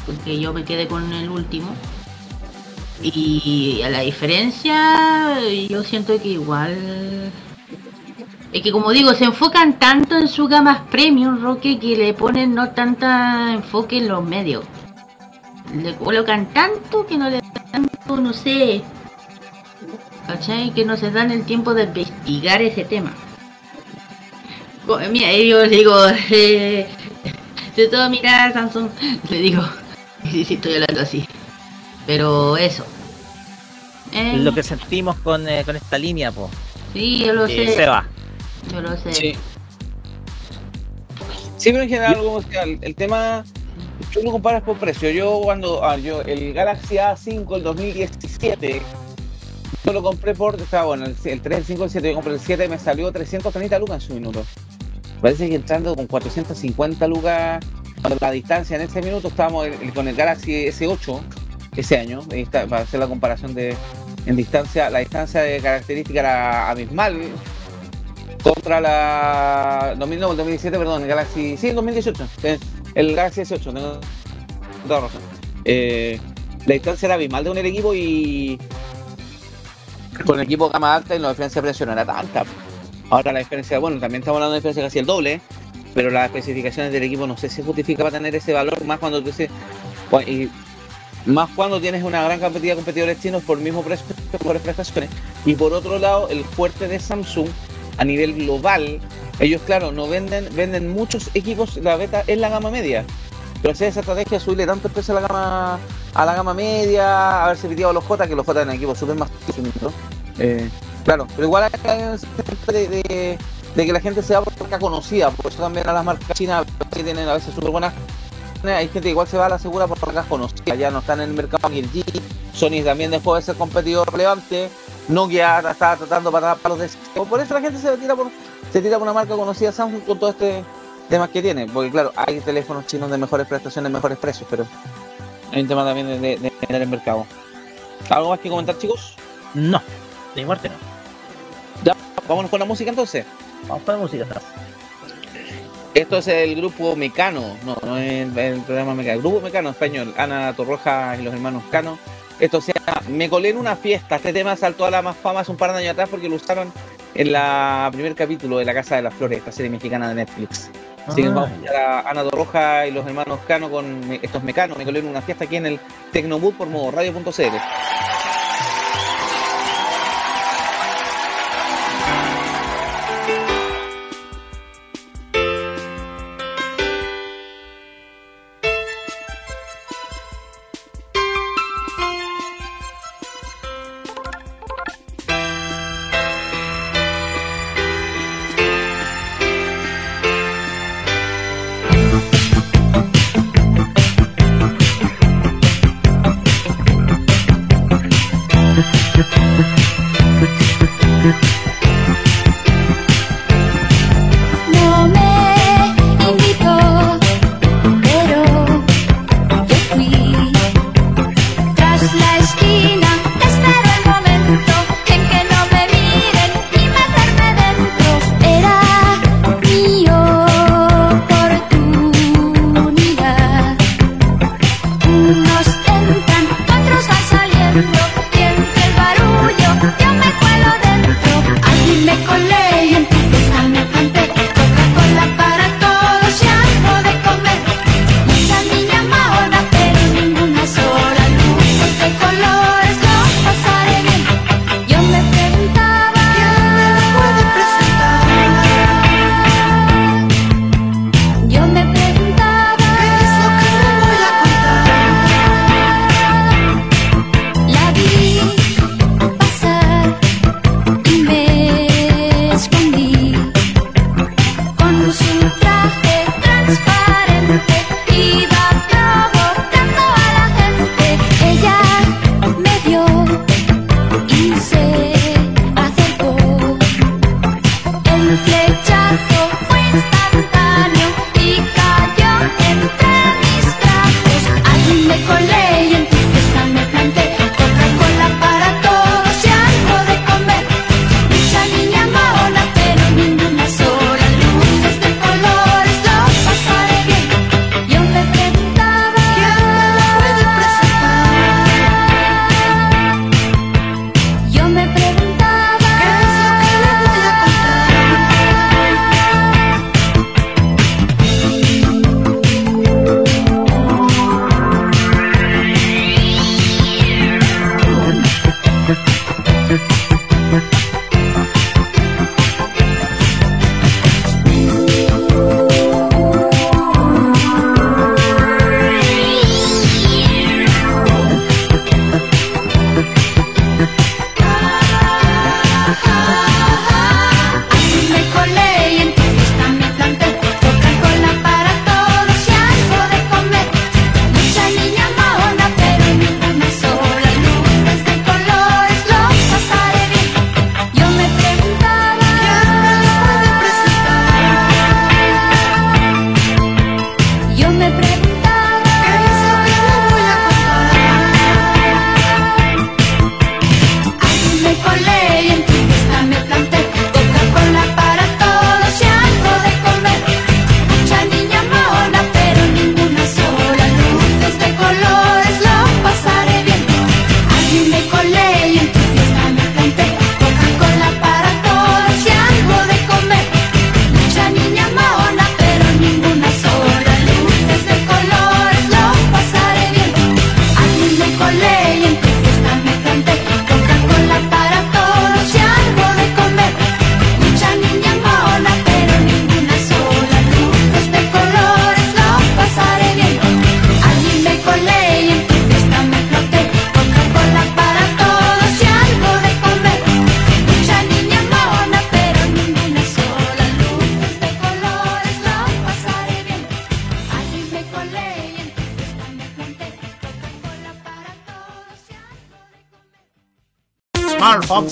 porque yo me quedé con el último. Y a la diferencia, yo siento que igual. Es que como digo, se enfocan tanto en su gamas premium, Roque, que le ponen no tanta enfoque en los medios. Le colocan tanto que no le dan tanto, no sé. ¿Cachai? Que no se dan el tiempo de investigar ese tema. Mira, yo le digo, eh, de todo mirar Samsung, le digo, sí, sí, estoy hablando así. Pero eso. Eh, lo que sentimos con, eh, con esta línea, po. Sí, yo lo eh, sé. Se va. Yo lo sé. Sí. Sí, pero en general, como el, el tema Tú lo comparas por precio. Yo cuando ah, yo el Galaxy A5 el 2017 yo lo compré por, o sea, bueno, el, el 3, el 5, el 7, yo compré el 7 me salió 330 lucas en su minuto. Parece que entrando con 450 lucas cuando la distancia en ese minuto estábamos con el Galaxy S8 ese año, para hacer la comparación de en distancia, la distancia de característica era abismal contra la 2009, el 2017, perdón, el Galaxy, sí, el 2018, eh, el Galaxy S8, tengo toda razón. Eh, la distancia era abismal de un equipo y con el equipo gama alta y la diferencia de precio no era tanta. Ahora la diferencia, bueno, también estamos hablando de diferencia casi el doble, pero las especificaciones del equipo no sé si justifica para tener ese valor, más cuando tú dices, bueno, y más cuando tienes una gran cantidad de competidores chinos por el mismo precio, mejores prestaciones. Y por otro lado, el fuerte de Samsung a nivel global, ellos claro, no venden, venden muchos equipos, la beta es la gama media. Pero hacer esa estrategia subirle tanto precio a la gama a la gama media, haberse pitiado a los J, que los J en equipos súper más. Eh, claro, pero igual hay un de, de, que la gente sea marca conocida, por eso también a las marcas chinas que tienen a veces súper buenas hay gente que igual se va a la segura por marcas conocidas, ya no están en el mercado ni el G, Sony también dejó de ser competidor relevante, Nokia está tratando para dar palos de por eso la gente se tira por se tira por una marca conocida Samsung con todo este tema que tiene, porque claro, hay teléfonos chinos de mejores prestaciones, mejores precios, pero hay un tema también de, de tener el mercado. ¿Algo más que comentar chicos? No, de mi parte no. Ya, vámonos con la música entonces. Vamos con la música. Esto es el grupo Mecano, no, no es el, el programa Mecano, el grupo Mecano español, Ana Torroja y los hermanos Cano. Esto se llama Me colé en una fiesta. Este tema saltó a la más fama hace un par de años atrás porque lo usaron en la primer capítulo de La Casa de las Flores, esta serie mexicana de Netflix. Así que Ah, vamos a escuchar a Ana Torroja y los hermanos Cano con estos mecanos. Me colé en una fiesta aquí en el Tecnomood por modo radio.cl.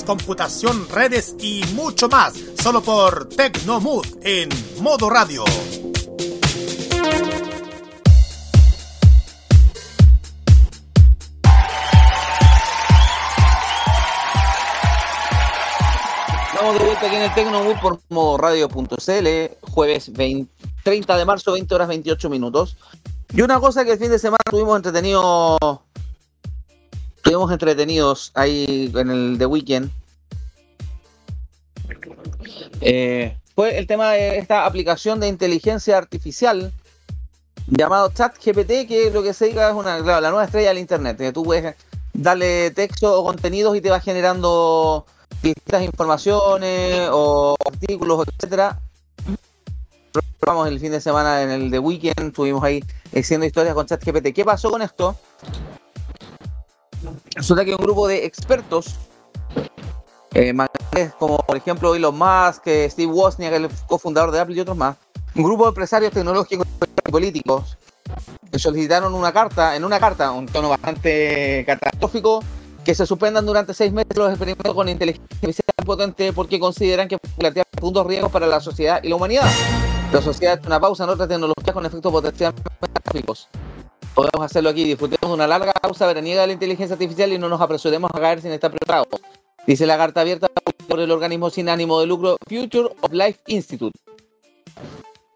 computación, redes y mucho más. Solo por Tecnomood en modo radio. Estamos de vuelta aquí en el Tecnomood por modoradio.cl, jueves 20 30 de marzo, 20 horas 28 minutos. Y una cosa que el fin de semana tuvimos entretenidos, entretenidos ahí en el The Weekend, eh, fue el tema de esta aplicación de inteligencia artificial llamado ChatGPT, que lo que se diga es una, la nueva estrella del Internet, que tú puedes darle texto o contenidos y te va generando distintas informaciones o artículos, etcétera, Vamos el fin de semana en el The Weekend, estuvimos ahí haciendo historias con ChatGPT. ¿Qué pasó con esto? Resulta que un grupo de expertos, eh, como por ejemplo Elon Musk, Steve Wozniak, el cofundador de Apple y otros más, un grupo de empresarios tecnológicos y políticos solicitaron una carta, en una carta, un tono bastante catastrófico, que se suspendan durante seis meses los experimentos con inteligencia artificial potente porque consideran que plantea profundos riesgos para la sociedad y la humanidad. La sociedad es una pausa en otras tecnologías con efectos potencialmente gráficos. Podemos hacerlo aquí, disfrutemos de una larga pausa veraniega de la inteligencia artificial y no nos apresuremos a caer sin estar preparados. Dice la carta abierta por el organismo sin ánimo de lucro Future of Life Institute.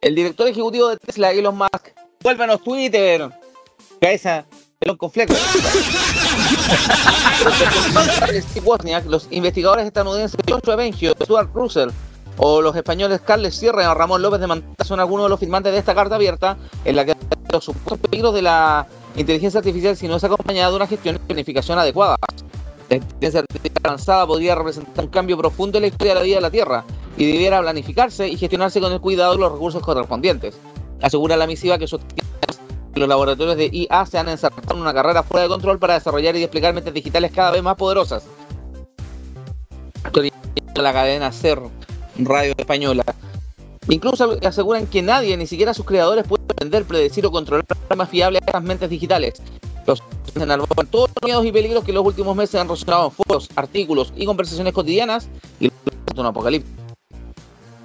El director ejecutivo de Tesla, Elon Musk, vuélvanos Twitter. Cabeza, pelón con [laughs] los investigadores estadounidenses Joshua Bengio, Stuart Russell, o los españoles Carles Sierra y Ramón López de Mantilla son algunos de los firmantes de esta carta abierta en la que los supuestos peligros de la inteligencia artificial si no es acompañada de una gestión y planificación adecuada. La inteligencia artificial avanzada podría representar un cambio profundo en la historia de la vida de la Tierra y debiera planificarse y gestionarse con el cuidado de los recursos correspondientes. Asegura la misiva que los laboratorios de IA se han ensartado en una carrera fuera de control para desarrollar y desplegar mentes digitales cada vez más poderosas. La cadena CER radio española. Incluso aseguran que nadie, ni siquiera sus creadores, puede aprender, predecir o controlar más fiables a las mentes digitales. Los enarbolan todos los miedos y peligros que los últimos meses han resonado en foros, artículos y conversaciones cotidianas y un apocalipsis.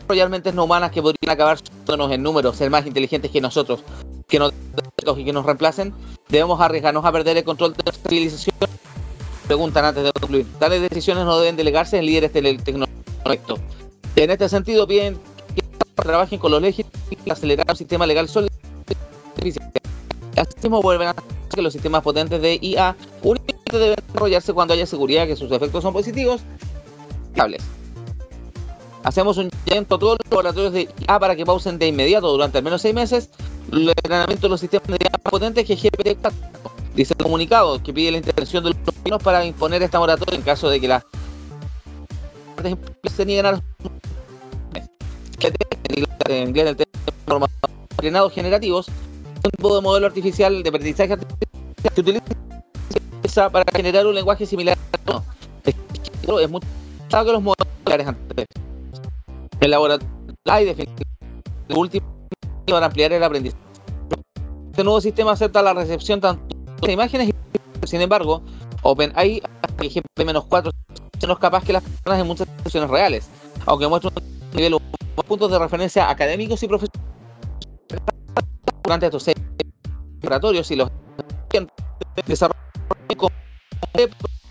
Realmente no humanas que podrían acabar en números, ser más inteligentes que nosotros, que nos y que nos reemplacen, debemos arriesgarnos a perder el control de nuestra civilización. Preguntan antes de concluir. Tales decisiones no deben delegarse en líderes tecnológicos en este sentido, piden trabajen con los legisladores y acelerar un sistema legal sólido. Asimismo, vuelven a que los sistemas potentes de IA únicamente deben desarrollarse cuando haya seguridad que sus efectos son positivos y. Hacemos un llamamiento a todos los laboratorios de IA para que pausen de inmediato durante al menos seis meses el entrenamiento de los sistemas de IA potentes que GPT Dice el comunicado que pide la intervención de los gobiernos para imponer esta moratoria en caso de que las se nieguen a en inglés el término entrenados generativos, un tipo de modelo artificial de aprendizaje que utiliza para generar un lenguaje similar no. Es mucho que los modelos antes. El laboratorio hay definitivamente último para ampliar el aprendizaje. Este nuevo sistema acepta la recepción tanto de imágenes y, sin embargo, OpenAI, GP-4, no es capaz que las personas en muchas situaciones reales, aunque muestra un nivel puntos de referencia académicos y profesionales durante estos seis laboratorios y los desarrollo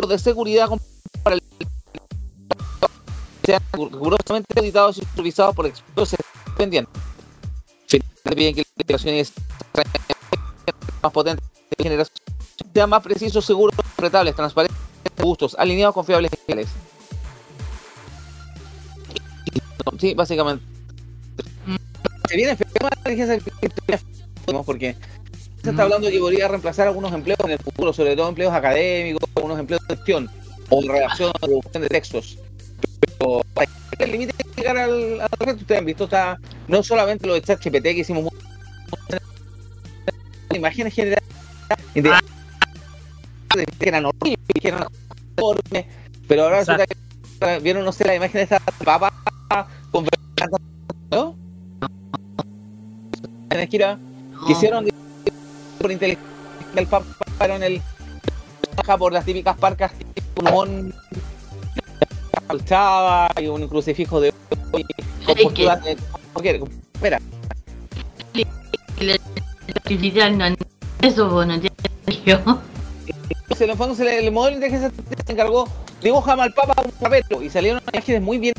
de seguridad para el sean rigurosamente auditados y supervisados por expertos independientes. Finalmente piden que la investigación más potente de generación sean más precisos, seguros, rentables, transparentes, justos, alineados, confiables y legales. Sí, básicamente. Se viene porque se está hablando de que podría reemplazar algunos empleos en el futuro, sobre todo empleos académicos, algunos empleos de gestión o de redacción o producción de textos. Pero el límite de llegar al, al ustedes han visto, está no solamente lo de ChatGPT que hicimos imágenes ah. que eran horribles, que eran pero ahora resulta que vieron, no sé, la imagen de esta papa conversando, ¿no? En Esquira, no. quisieron por inteligencia el en el por las típicas parcas un el Chava y un crucifijo de hoy con posturas de- La artificial no eso, pues, no entiendo en el fondo, se le- el modelo de inteligencia se encargó, dibuja al Papa un papero y salieron imágenes muy bien.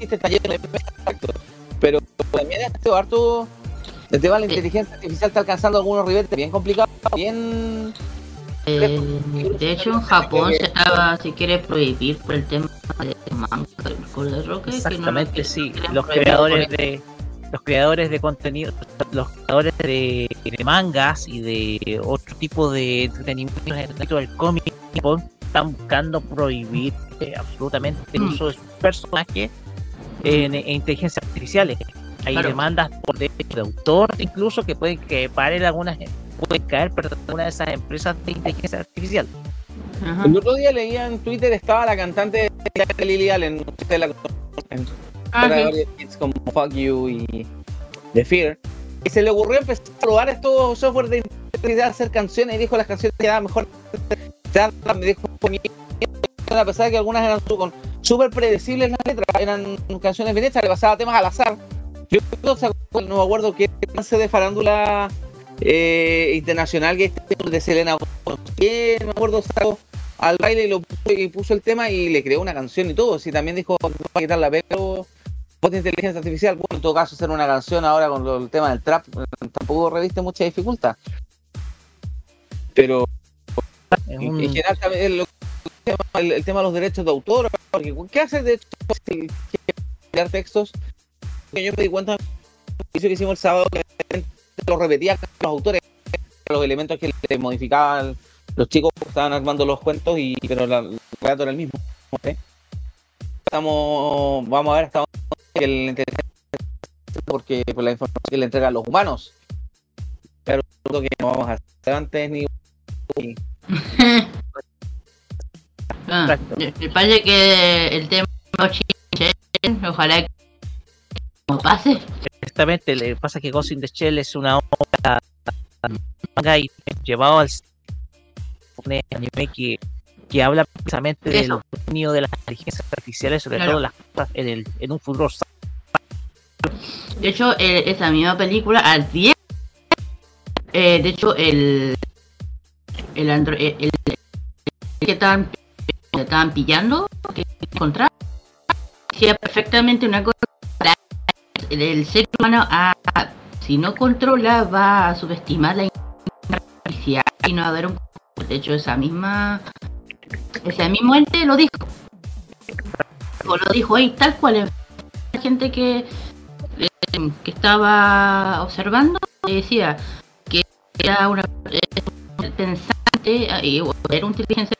Este está lleno de exacto. Pero también esto harto. El tema de la inteligencia artificial está alcanzando algunos ribetes bien complicados, bien. Eh, de hecho, en Japón se estaba, si quiere, prohibir por el tema de manga, el roque, que no Exactamente, sí. Los creadores de los creadores de contenido, los creadores de, de mangas y de otro tipo de entretenimiento en el ámbito del cómic en Japón están buscando prohibir eh, absolutamente el Mm. uso de sus personajes en, en inteligencias artificiales. Hay Claro. demandas por derechos de autor, incluso que pueden que paren algunas pueden caer perdón, algunas de esas empresas de inteligencia artificial. Ajá. El otro día leía en Twitter, estaba la cantante de Lily Allen, ustedes la Ah, como Fuck You y The Fear. Y se le ocurrió empezar a probar estos software de inteligencia artificial, hacer canciones y dijo las canciones quedaban mejor. Me dijo a pesar de que algunas eran súper predecibles las letras, eran canciones bien hechas, le pasaba temas al azar. Yo no me acuerdo qué lance de farándula eh, internacional que este de Selena. Que me acuerdo sacó al baile y lo puso, y puso el tema y le creó una canción y todo. Sí, también dijo no va a quitar la pero voz inteligencia artificial. Bueno, en todo caso hacer una canción ahora con el tema del trap eh, tampoco reviste mucha dificultad. Pero Es en un- en general también el, el- el tema de los derechos de autor, porque ¿qué hace de hecho si quieres crear textos? Que yo me di cuenta que hicimos el sábado que lo repetía los autores, los elementos que le modificaban los chicos que estaban armando los cuentos y pero la- el relato era el mismo. ¿ok? Estamos, vamos a ver hasta el porque por la información que le entregan los humanos. Pero creo que no vamos a hacer antes ni Ah, me parece que el tema ojalá que no pase. Exactamente, le pasa que Ghost in the Shell es una obra manga y llevado al cine, anime que, que habla precisamente del dominio de las inteligencias artificiales, sobre Claro. todo las cosas en el en un futuro De hecho, eh, esa misma película, al 10, eh, de hecho, el, el, andro- el, el- que estaban, estaban pillando, que encontraron, decía perfectamente una cosa, el, ser humano, ah, si no controla, va a subestimar la inteligencia y no va a haber un... De hecho, esa misma... Ese mismo ente lo dijo. O lo dijo ahí, tal cual. La gente que que estaba observando decía que era una eh, y era una inteligencia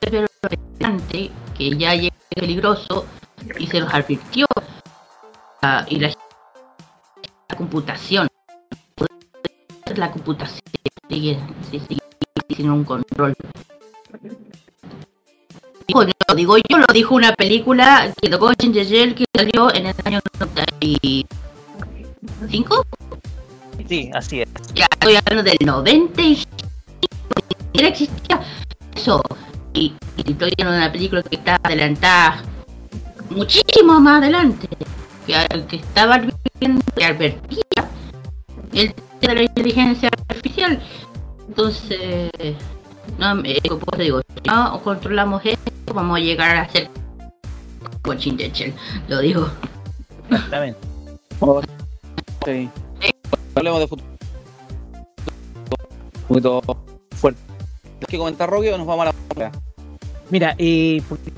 pensante que ya llega peligroso y se los advirtió. Ah, y la, la computación. La computación sigue, sigue- sin un control. Digo, no digo yo, lo dijo una película que tocó Shell que salió en el año 95 Sí, así es. ya estoy hablando del 95 ni siquiera existía eso y, y estoy de una película que está adelantada muchísimo más adelante que, que estaba advirtiendo que advertía el tema de la inteligencia artificial entonces no me como te digo si no controlamos esto vamos a llegar a ser coaching lo digo Exactamente. Sí. Hablemos de futuro. Un poquito fuerte. ¿Tienes que comentar, Rocky, o nos vamos a la Mira, eh, porque,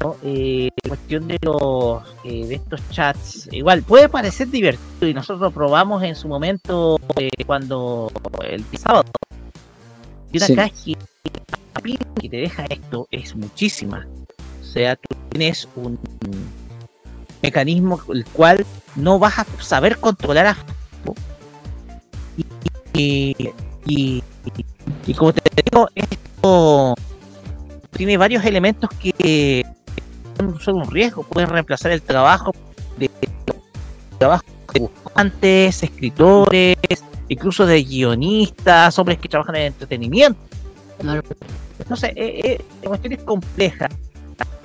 ¿no? eh, cuestión de los eh, de estos chats, igual puede parecer divertido y nosotros lo probamos en su momento eh, cuando el sábado. Y una Sí. caja que te deja esto es muchísima. O sea, tú tienes un mecanismo el cual no vas a saber controlar a y, y, y como te digo, esto tiene varios elementos que son un riesgo, pueden reemplazar el trabajo de, trabajo de buscantes, escritores, incluso de guionistas, hombres que trabajan en entretenimiento. Entonces, eh, eh, la cuestión es compleja,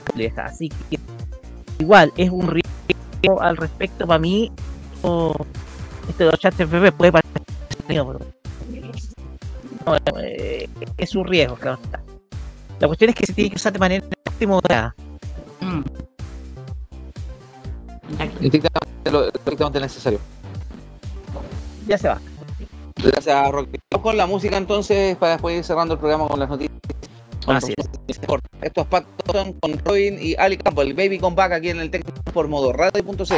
compleja, así que igual es un riesgo al respecto para mí. O, este de los chats puede parecer, eh, es un riesgo, claro. La cuestión es que se tiene que usar de manera moderada. Mm. Estrictamente lo, necesario. Ya se va. Gracias, con la música entonces para después ir cerrando el programa con las noticias. Así. Estos pactos son con Robin y Ali Campbell. Baby Come Back aquí en el Tecno por modo radio.cl.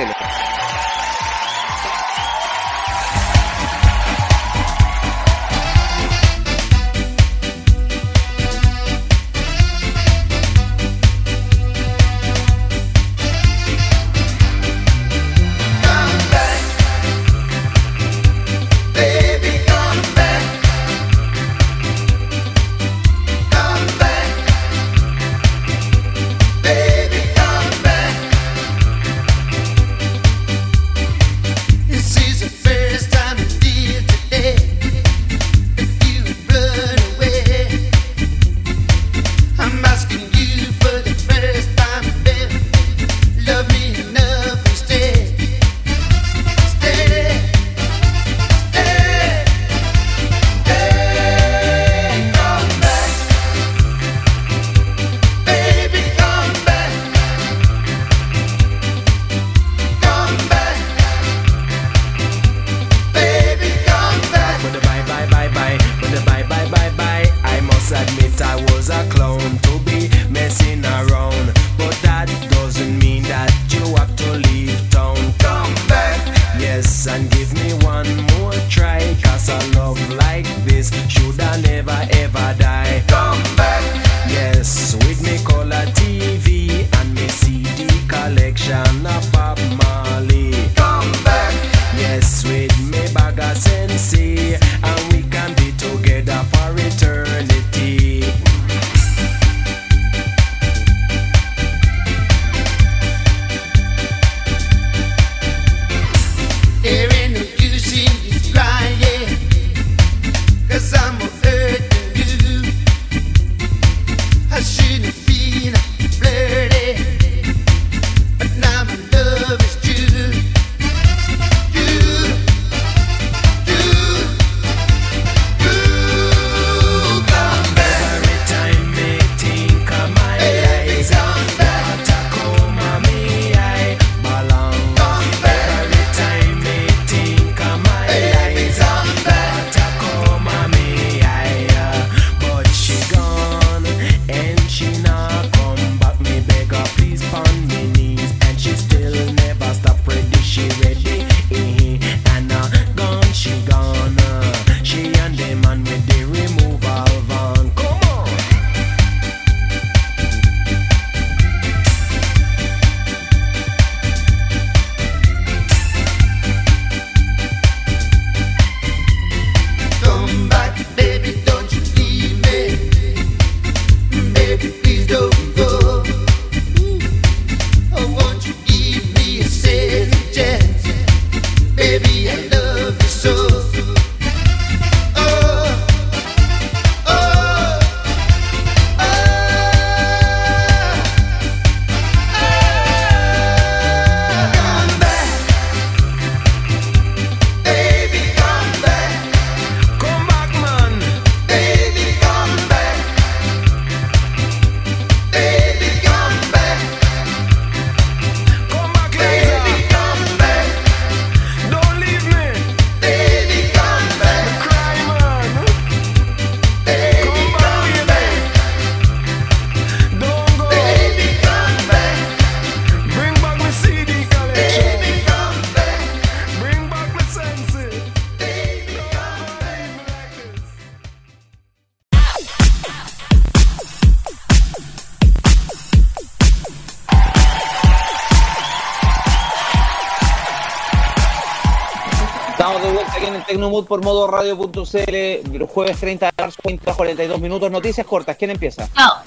por modoradio.cl, los jueves 30 de marzo, 42 minutos, noticias cortas. ¿Quién empieza? Oh.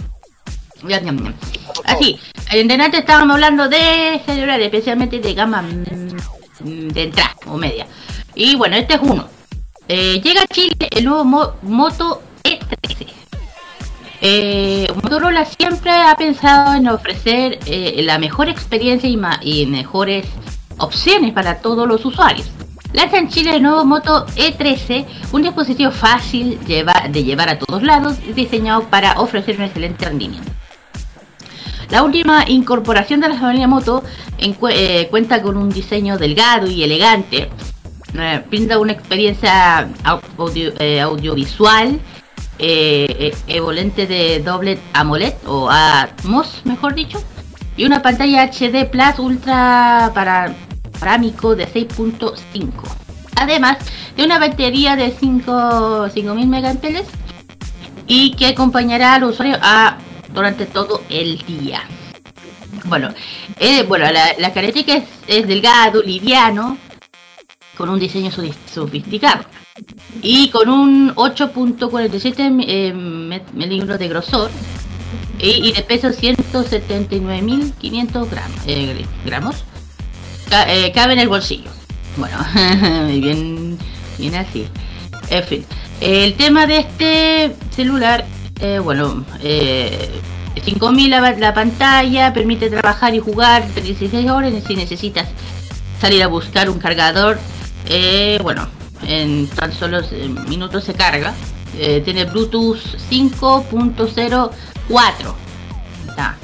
Así, en antes estábamos hablando de celulares, especialmente de gama mm, mm, de entrada o media. Y bueno, este es uno. Eh, llega a Chile el nuevo Moto E13. Eh, Motorola siempre ha pensado en ofrecer eh, la mejor experiencia y, y mejores opciones para todos los usuarios. Lanza en Chile el nuevo Moto E13, un dispositivo fácil de llevar a todos lados, diseñado para ofrecer un excelente rendimiento. La última incorporación de la familia Moto eh, cuenta con un diseño delgado y elegante. Eh, brinda una experiencia eh, audiovisual eh, eh, evolente de doble AMOLED o Atmos, mejor dicho, y una pantalla HD Plus Ultra para de 6.5. Además de una batería de 5 5000 mAh y que acompañará al usuario a, durante todo el día. Bueno, eh, bueno la, la característica es, delgado, liviano, con un diseño sofi- sofisticado y con un 8.47 eh, met- milímetros de grosor y, de peso 179.500 gramos, eh, gramos. Eh, cabe en el bolsillo. Bueno, [laughs] bien, bien así. En fin, el tema de este celular, eh, bueno, eh, 5000 la, la pantalla, permite trabajar y jugar 16 horas si necesitas salir a buscar un cargador. eh, bueno, en tan solo minutos se carga. Tiene Bluetooth 5.04. Está.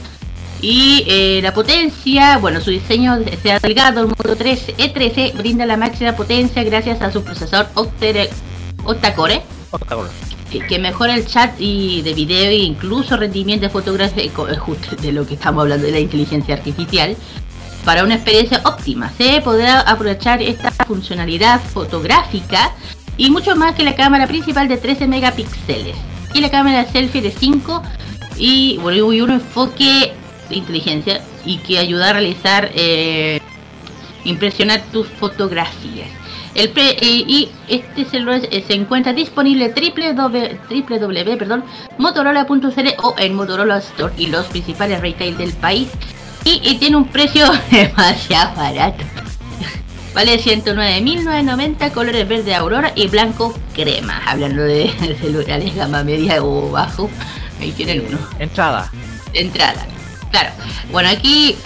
Y eh, la potencia, bueno, su diseño sea delgado, el Moto 3 E13 brinda la máxima potencia gracias a su procesador Octere- octa-core que, que mejora el chat y de video e incluso rendimiento fotográfico, justo de lo que estamos hablando de la inteligencia artificial, para una experiencia óptima. Se podrá aprovechar esta funcionalidad fotográfica y mucho más que la cámara principal de 13 megapíxeles y la cámara selfie de 5 y, bueno, y un enfoque inteligencia y que ayuda a realizar eh, impresionar tus fotografías. El pre- eh, y este celular eh, se encuentra disponible www, www, perdón, motorola.cl o en Motorola Store y los principales retail del país. Y, y tiene un precio [laughs] demasiado barato. Vale 109.990 colores verde aurora y blanco crema. Hablando de [laughs] celulares gama media o bajo, ahí tienen uno. Entrada. Entrada. Claro. Bueno, aquí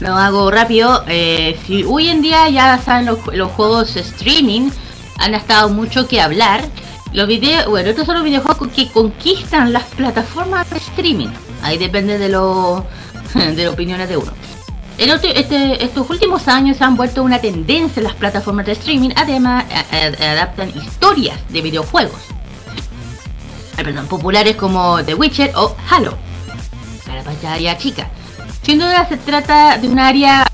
lo hago rápido. Eh, si hoy en día ya saben los, juegos streaming han estado mucho que hablar. Los videos, bueno, estos son los videojuegos que conquistan las plataformas de streaming. Ahí depende de lo [laughs] de las opiniones de uno. En este- estos últimos años han vuelto una tendencia en las plataformas de streaming. Además, adaptan historias de videojuegos. Perdón, populares como The Witcher o Halo a la pantalla chica. Sin duda se trata de un área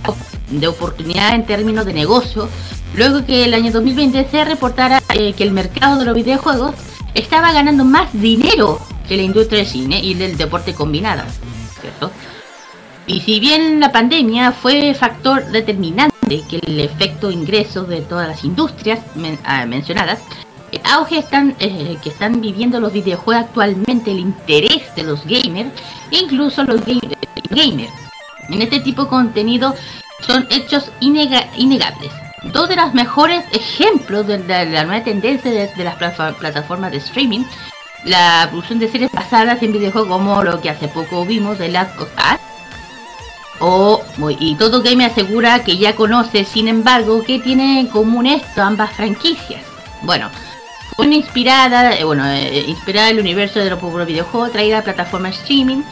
de oportunidad en términos de negocio, luego que el año 2020 se reportara eh, que el mercado de los videojuegos estaba ganando más dinero que la industria del cine y del deporte combinada, ¿cierto? Y si bien la pandemia fue factor determinante que el efecto ingreso de todas las industrias ah, mencionadas, auge están, eh, que están viviendo los videojuegos actualmente, el interés de los gamers, incluso los ga- gamers. En este tipo de contenido son hechos innega- innegables. Dos de los mejores ejemplos de, la nueva tendencia de, las plata- plataformas de streaming, la producción de series basadas en videojuegos como lo que hace poco vimos de Last of Us, o, y todo gamer asegura que ya conoce, sin embargo, que tiene en común esto ambas franquicias. Bueno, una inspirada, eh, bueno, eh, inspirada en el universo de los populares videojuegos, traída a plataforma streaming.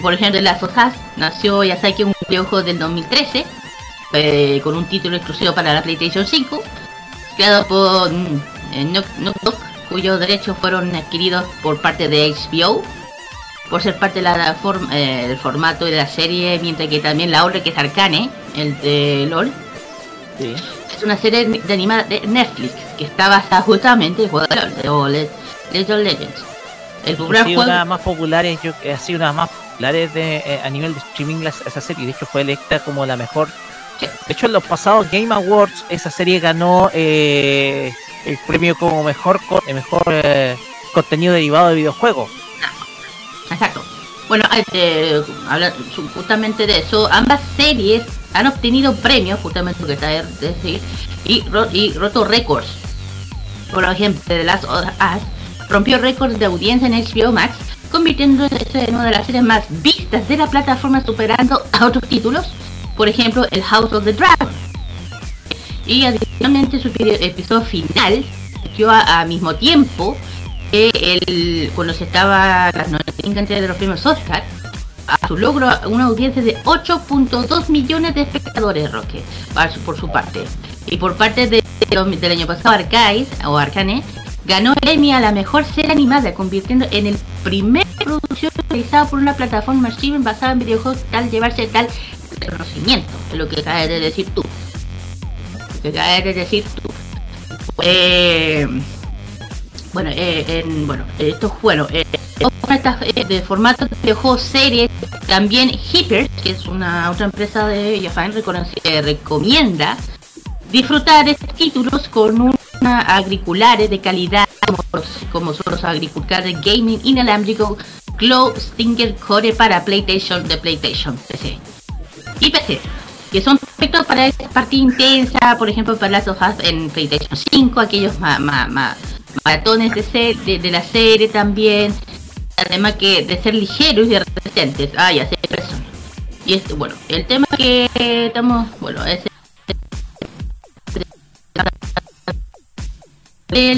Por ejemplo, Last of Us nació, ya sabe que un videojuego del 2013, eh, con un título exclusivo para la PlayStation 5, creado por mm, eh, Knock- Knock cuyos derechos fueron adquiridos por parte de HBO por ser parte eh, del formato de la serie, mientras que también la otra que es Arcane, el de LOL, es una serie de animada de Netflix que está basada justamente en el juego de LOL, of Legends. El popular Ha sido juego una de las más populares, yo, ha sido una de las más populares de, eh, a nivel de streaming las- esa serie. De hecho, fue electa como la mejor. De hecho, en los pasados Game Awards, esa serie ganó eh, el premio como mejor, co- eh, mejor eh, contenido derivado de videojuegos. Exacto. Bueno, este, habla justamente de eso. Ambas series han obtenido premios, justamente lo que está de decir, y, y roto récords. Por ejemplo, The Last of Us rompió récords de audiencia en HBO Max convirtiéndose en una de las series más vistas de la plataforma, superando a otros títulos, por ejemplo, el House of the Dragon. Y adicionalmente su episodio final dio a, mismo tiempo que el, cuando se estaba las 95 entregas de los premios Oscar, a su logro una audiencia de 8.2 millones de espectadores, Roque, por su parte. Y por parte de- de- del año pasado, Arcade, o Arcane, ganó el Emmy a la mejor serie animada, convirtiendo en el primer producción realizada por una plataforma streaming basada en videojuegos tal llevarse tal reconocimiento, es lo que acabas de decir tú. Lo que acabas de decir tú. Eh, bueno, eh, en, bueno, esto es bueno. Eh, eh, de formato de videojuegos series, también Hippers, que es una otra empresa de Japan, eh, recomienda disfrutar estos títulos con una auriculares de calidad como, como son los auriculares gaming inalámbrico Glow Stinger Core para PlayStation de PlayStation PC y PC que son perfectos para esta partida intensa, por ejemplo para las hojas en PlayStation 5, aquellos ma- ma- maratones de, ser- de, la serie también, además que de ser ligeros y resistentes, ah ya sé eso. Y este, bueno, el tema que estamos, bueno, es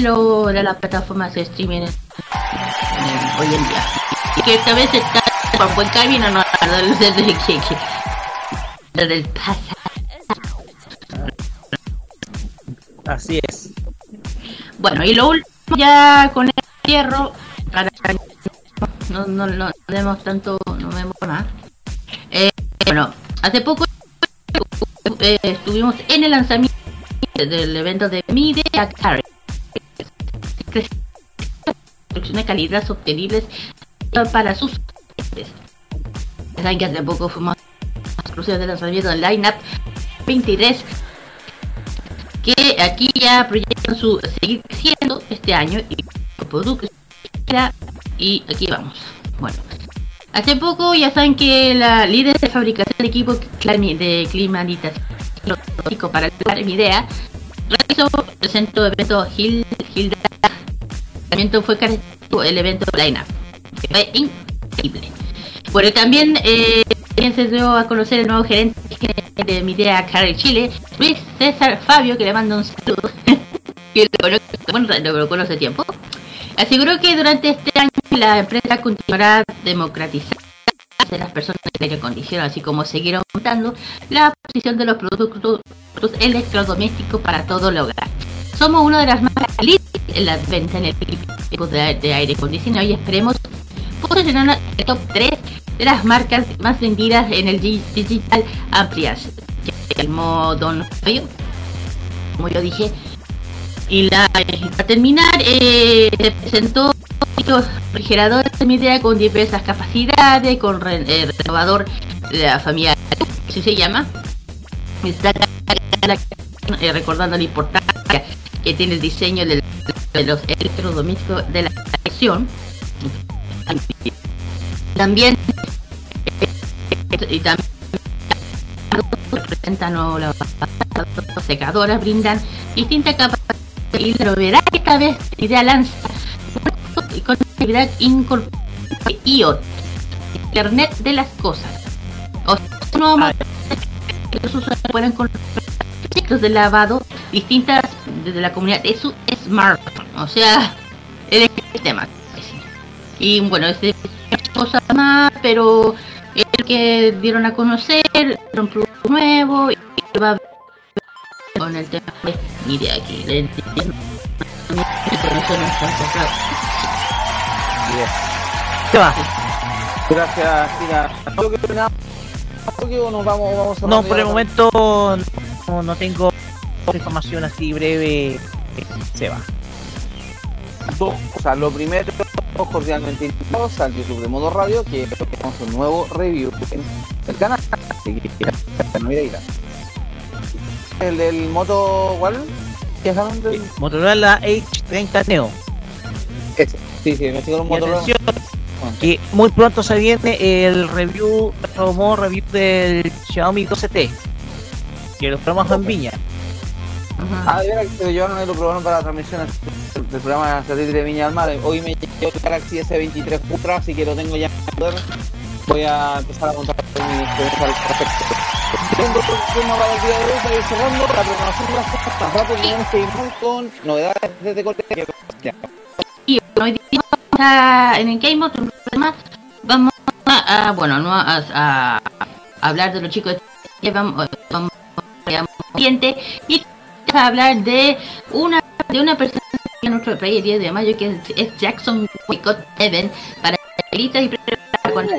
lo, de las plataformas de streaming hoy en día. Y que esta vez está por buen camino, no, no, desde que, que- desde el pasado. Así es. Bueno, y lo último ya con el cierro, para no, no, no vemos tanto, no vemos más. Eh, bueno, hace poco eh, estuvimos en el lanzamiento del evento de Media Carry. de calidad sostenibles para sus clientes. Saben que hace poco fuimos exclusivos del lanzamiento del Lineup 23 que aquí ya proyectan su seguir creciendo este año y productos y aquí vamos. Bueno, hace poco ya saben que la líder de fabricación de equipos de climatización para el idea realizó el centro evento Hilda. Evento fue característico el evento Lineup, que fue increíble. Bueno, también eh, se dio a conocer el nuevo gerente de Midea Carry Chile, Luis César Fabio, que le mando un saludo, [laughs] que lo conozco, bueno, lo conoce hace tiempo. Aseguró que durante este año la empresa continuará democratizando de las personas de aire acondicionado, así como seguir aumentando la posición de los productos electrodomésticos para todo el hogar. Somos una de las marcas líderes en la venta en el tipo de, de aire acondicionado y esperemos posicionar el top 3 de las marcas más vendidas en el gi- digital amplias. El modo Fabio, como yo dije. Y la, para terminar, eh, se presentó los refrigeradores de Midea con diversas capacidades, con eh, renovador de la familia, así se llama. Está eh, recordando la importancia que tiene el diseño de los electrodomésticos de la colección. También eh, y también nuevos lavadores, secadoras, brindan distintas capacidades y novedad que esta vez idea lanza y con actividad incorporada IoT, Internet de las cosas. O sea, nuevo modelo que los usuarios pueden comprar ciclos de lavado distintas desde la comunidad de su smartphone. O sea, el sistema. Y bueno, este cosas más, pero el que dieron a conocer, un producto nuevo y va a con el tema de mire aquí, le ¿Qué va? Gracias. Creo que nada, creo que nos vamos, vamos No, por el momento no, no tengo información así breve. Se va. dos cosas. Lo primero, cordialmente invitados al YouTube de Modo Radio, que tenemos un nuevo review en el canal. Así que no El del Moto, ¿cuál? ¿Qué es el? Motorola H30 Neo. Ese. Sí, sí, me sigo Y Motorola. atención, que muy pronto se viene el review, nuestro modo review del Xiaomi 12T. Que lo probamos en Viña. Ah, que se lo llevaron y lo probaron para la transmisión. del programa Satélite de Viña del Mar. Hoy me llegó el Galaxy S23 Ultra, así que lo tengo ya en poder. Voy a empezar a montar mi experiencia al respecto. Segundo la programación tenemos con novedades desde. Y hoy en el Game vamos a, bueno, no a, hablar de los chicos que vamos, y a hablar de una de una persona en nuestro país el 10 de mayo que es, Jackson Boycott Event para y cuando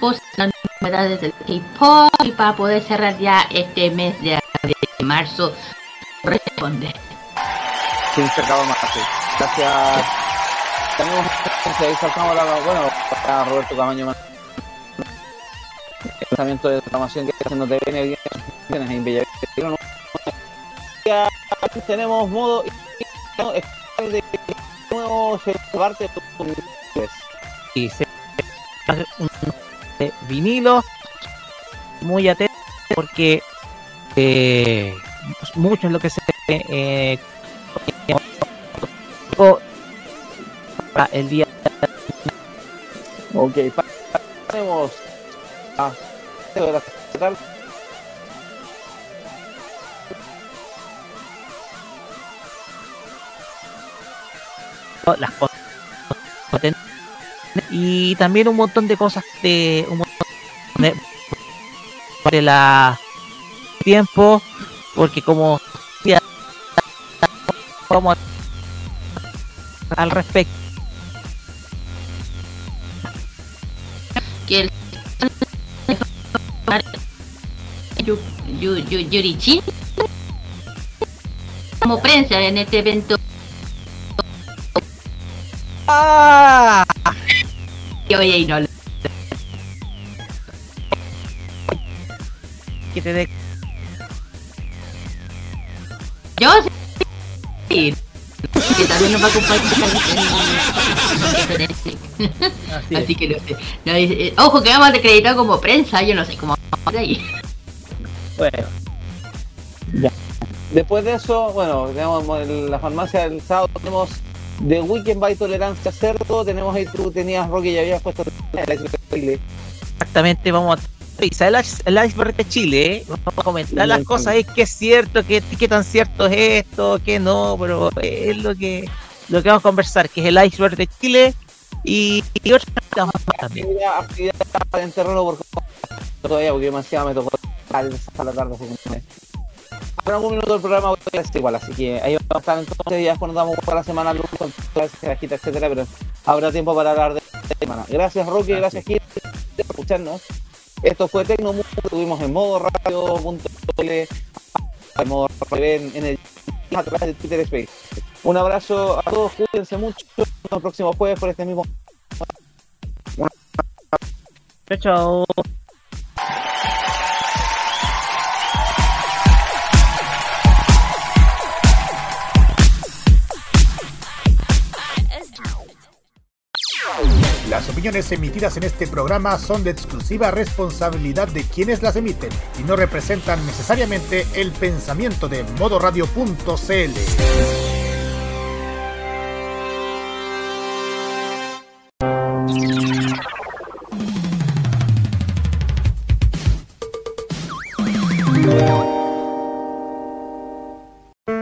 cosas, las novedades del K-pop y para poder cerrar ya este mes de, de marzo responde. Sin cercado más. sí. Gracias. Tenemos ahí saltamos la bueno, a Roberto Camaño. El lanzamiento de programación que está haciendo TVN en. Ya tenemos modo de nuevo parte y se un de vinilo. Muy atento porque eh, mucho es lo que se eh, para el día. Ok, pa- tenemos a la las cosas potentes y también un montón de cosas de un montón de, de la tiempo porque como ya vamos a- al respecto que el Yu- Yu- Yu- Yurichin como prensa en este evento ¡Ah! Y oye y no lo- que te dé yo sí. Que también nos va a acompañar Así así que no sé. No, eh, ojo que vamos a acreditar como prensa yo no sé cómo vamos ahí bueno. Después de eso, bueno, tenemos en la farmacia del sábado, tenemos The Weekend by Tolerancia Cerdo, tenemos ahí, tú tenías Rocky y habías puesto el exactamente vamos a revisar el, el iceberg de Chile ¿eh? vamos a comentar las cosas es que es cierto que qué tan cierto es esto que no pero es lo que lo que vamos a conversar que es el iceberg de Chile y, y otras cosas más también actividad, actividad en terreno por todavía, porque demasiado me tocó hasta la tarde. En algún minuto del programa voy a estar igual, así que ahí vamos a estar entonces ya nos damos para la semana luz con todas cajitas, etcétera, pero habrá tiempo para hablar de esta semana. Gracias Rocky, gracias Gil por escucharnos. Esto fue Tecnomundo, estuvimos en modo radio.tl, en modo radio en, en el a través de Twitter Space. Un abrazo a todos, cuídense mucho. Nos vemos el próximo jueves por este mismo chao chao Las opiniones emitidas en este programa son de exclusiva responsabilidad de quienes las emiten y no representan necesariamente el pensamiento de modoradio.cl.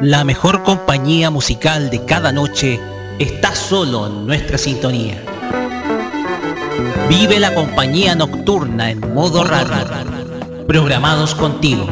La mejor compañía musical de cada noche está solo en nuestra sintonía. Vive la compañía nocturna en modo radio. Programados contigo.